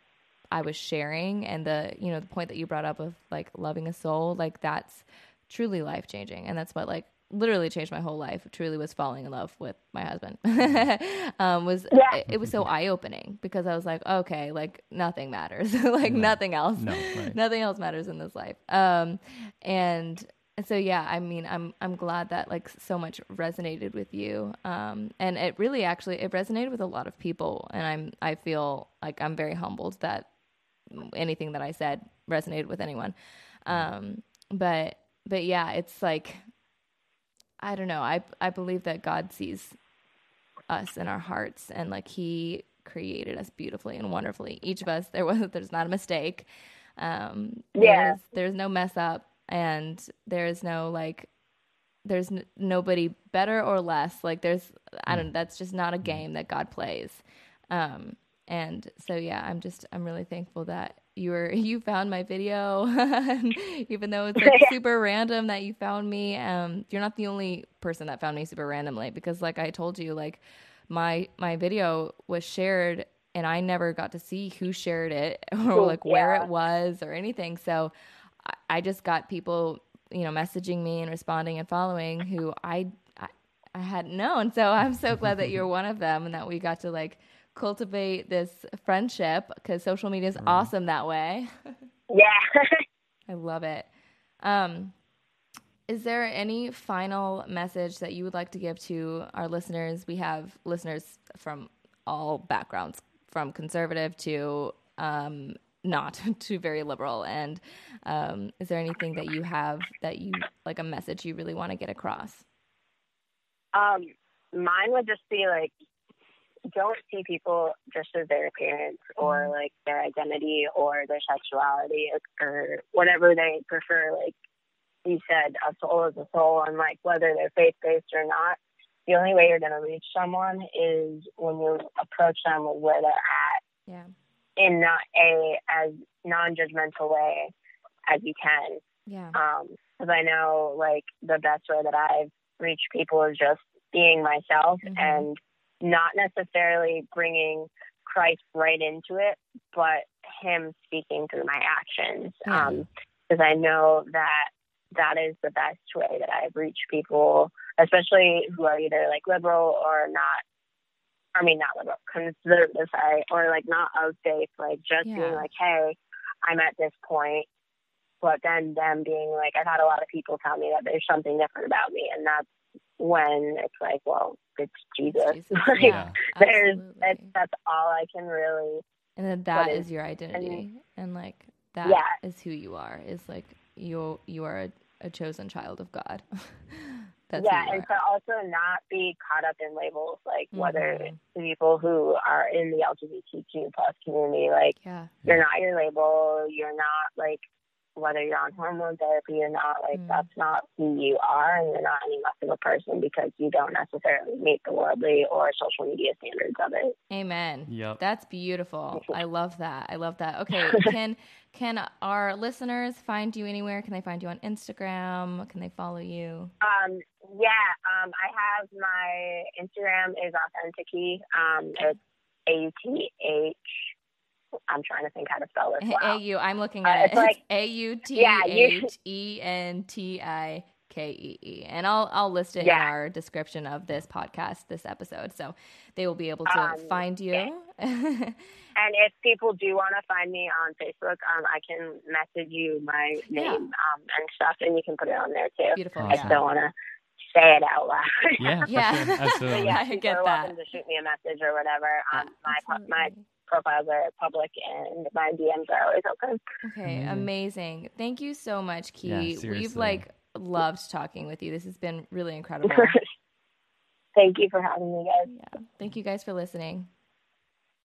Speaker 1: I was sharing and the you know the point that you brought up of like loving a soul like that's truly life changing and that's what like literally changed my whole life truly was falling in love with my husband. (laughs) Um was
Speaker 3: Yeah.
Speaker 1: it, it was so eye-opening because i was like okay like nothing matters. (laughs) Like nothing else.
Speaker 4: No, right.
Speaker 1: nothing else matters in this life. Um and so yeah i mean i'm i'm glad that like so much resonated with you. Um and it really actually it resonated with a lot of people. And i'm i feel like i'm very humbled that anything that i said resonated with anyone. Um but but yeah it's like i don't know. I i believe that god sees us in our hearts and like he created us beautifully and wonderfully. Each of us there was (laughs) there's not a mistake. Um
Speaker 3: Yeah.
Speaker 1: there's, there's no mess up and there's no like there's n- nobody better or less. Like there's i don't know, that's just not a game that god plays. Um and so yeah i'm just i'm really thankful that you were (laughs) you found my video (laughs) even though it's like (laughs) super random that you found me um you're not the only person that found me super randomly because like i told you like my my video was shared and I never got to see who shared it or like where it was or anything. So I, I just got people, you know, messaging me and responding and following who I, I I hadn't known. So I'm so glad that you're one of them and that we got to like cultivate this friendship because social media is awesome that way.
Speaker 3: Yeah. (laughs)
Speaker 1: I love it. Um, is there any final message that you would like to give to our listeners? We have listeners from all backgrounds, from conservative to um, not (laughs) to very liberal. And um, is there anything that you have that you like a message you really want to get across?
Speaker 3: Um, mine would just be like, don't see people just as their appearance or like their identity or their sexuality or whatever they prefer. Like you said, a soul is a soul, and like whether they're faith based or not, the only way you're going to reach someone is when you approach them where they're at
Speaker 1: Yeah.
Speaker 3: in not a as non-judgmental way as you can.
Speaker 1: Yeah.
Speaker 3: because I know like the best way that I've reached people is just being myself
Speaker 1: Mhm.
Speaker 3: and not necessarily bringing Christ right into it, but Him speaking through my actions.
Speaker 1: Yeah.
Speaker 3: Um, because I know that that is the best way that I've reached people, especially who are either like liberal or not. I mean, not liberal, conservative, sorry, or like not of faith. Like just
Speaker 1: Yeah.
Speaker 3: being like, hey, I'm at this point but then them being like i've had a lot of people tell me that there's something different about me and that's when it's like well it's jesus,
Speaker 1: Jesus. (laughs)
Speaker 3: Like,
Speaker 1: Yeah,
Speaker 3: there's that's, that's all i can really
Speaker 1: and then that is
Speaker 3: is-
Speaker 1: your identity. and like that is
Speaker 3: Yeah.
Speaker 1: who you are. Is like you you are a, a chosen child of god. (laughs) That's
Speaker 3: yeah and to also not be caught up in labels like whether
Speaker 1: Mhm.
Speaker 3: the people who are in the lgbtq plus community like
Speaker 1: yeah.
Speaker 3: you're not your label you're not like whether you're on hormone therapy or not like
Speaker 1: Mm.
Speaker 3: that's not who you are and you're not any less of a person because you don't necessarily meet the worldly or social media standards of it
Speaker 1: amen
Speaker 4: Yep.
Speaker 1: that's beautiful i love that i love that okay (laughs) can can our listeners find you anywhere can they find you on instagram can they follow you
Speaker 3: Um, yeah, um, I have my Instagram is authentikee. Um, it's A U T H. I'm trying to think how to spell this. Wow.
Speaker 1: au i'm looking
Speaker 3: Uh,
Speaker 1: at
Speaker 3: it's
Speaker 1: it
Speaker 3: like- (laughs)
Speaker 1: it's
Speaker 3: Yeah, you-
Speaker 1: a-u-t-h-e-n-t-i K-E-E. And I'll I'll list it in our description of this podcast, this episode. So they will be able to
Speaker 3: Um,
Speaker 1: find you. (laughs)
Speaker 3: And if people do want to find me on Facebook, um, I can message you my name
Speaker 1: Yeah.
Speaker 3: um, and stuff, and you can put it on there too.
Speaker 1: Beautiful.
Speaker 3: I still want to say it out loud.
Speaker 4: Yeah, for
Speaker 1: Yeah.
Speaker 4: sure.
Speaker 3: But (laughs)
Speaker 4: Absolutely.
Speaker 3: yeah,
Speaker 1: I
Speaker 3: people
Speaker 1: get
Speaker 3: are
Speaker 1: that.
Speaker 3: welcome to shoot me a message or whatever. Um, my
Speaker 1: Absolutely.
Speaker 3: my profiles are public, and my DMs are always open.
Speaker 1: Okay,
Speaker 4: Amazing.
Speaker 1: amazing. Thank you so much, Key.
Speaker 4: Yeah,
Speaker 1: We've like loved talking with you. This has been really incredible. (laughs)
Speaker 3: Thank you for having me, guys.
Speaker 1: yeah. Thank you guys for listening.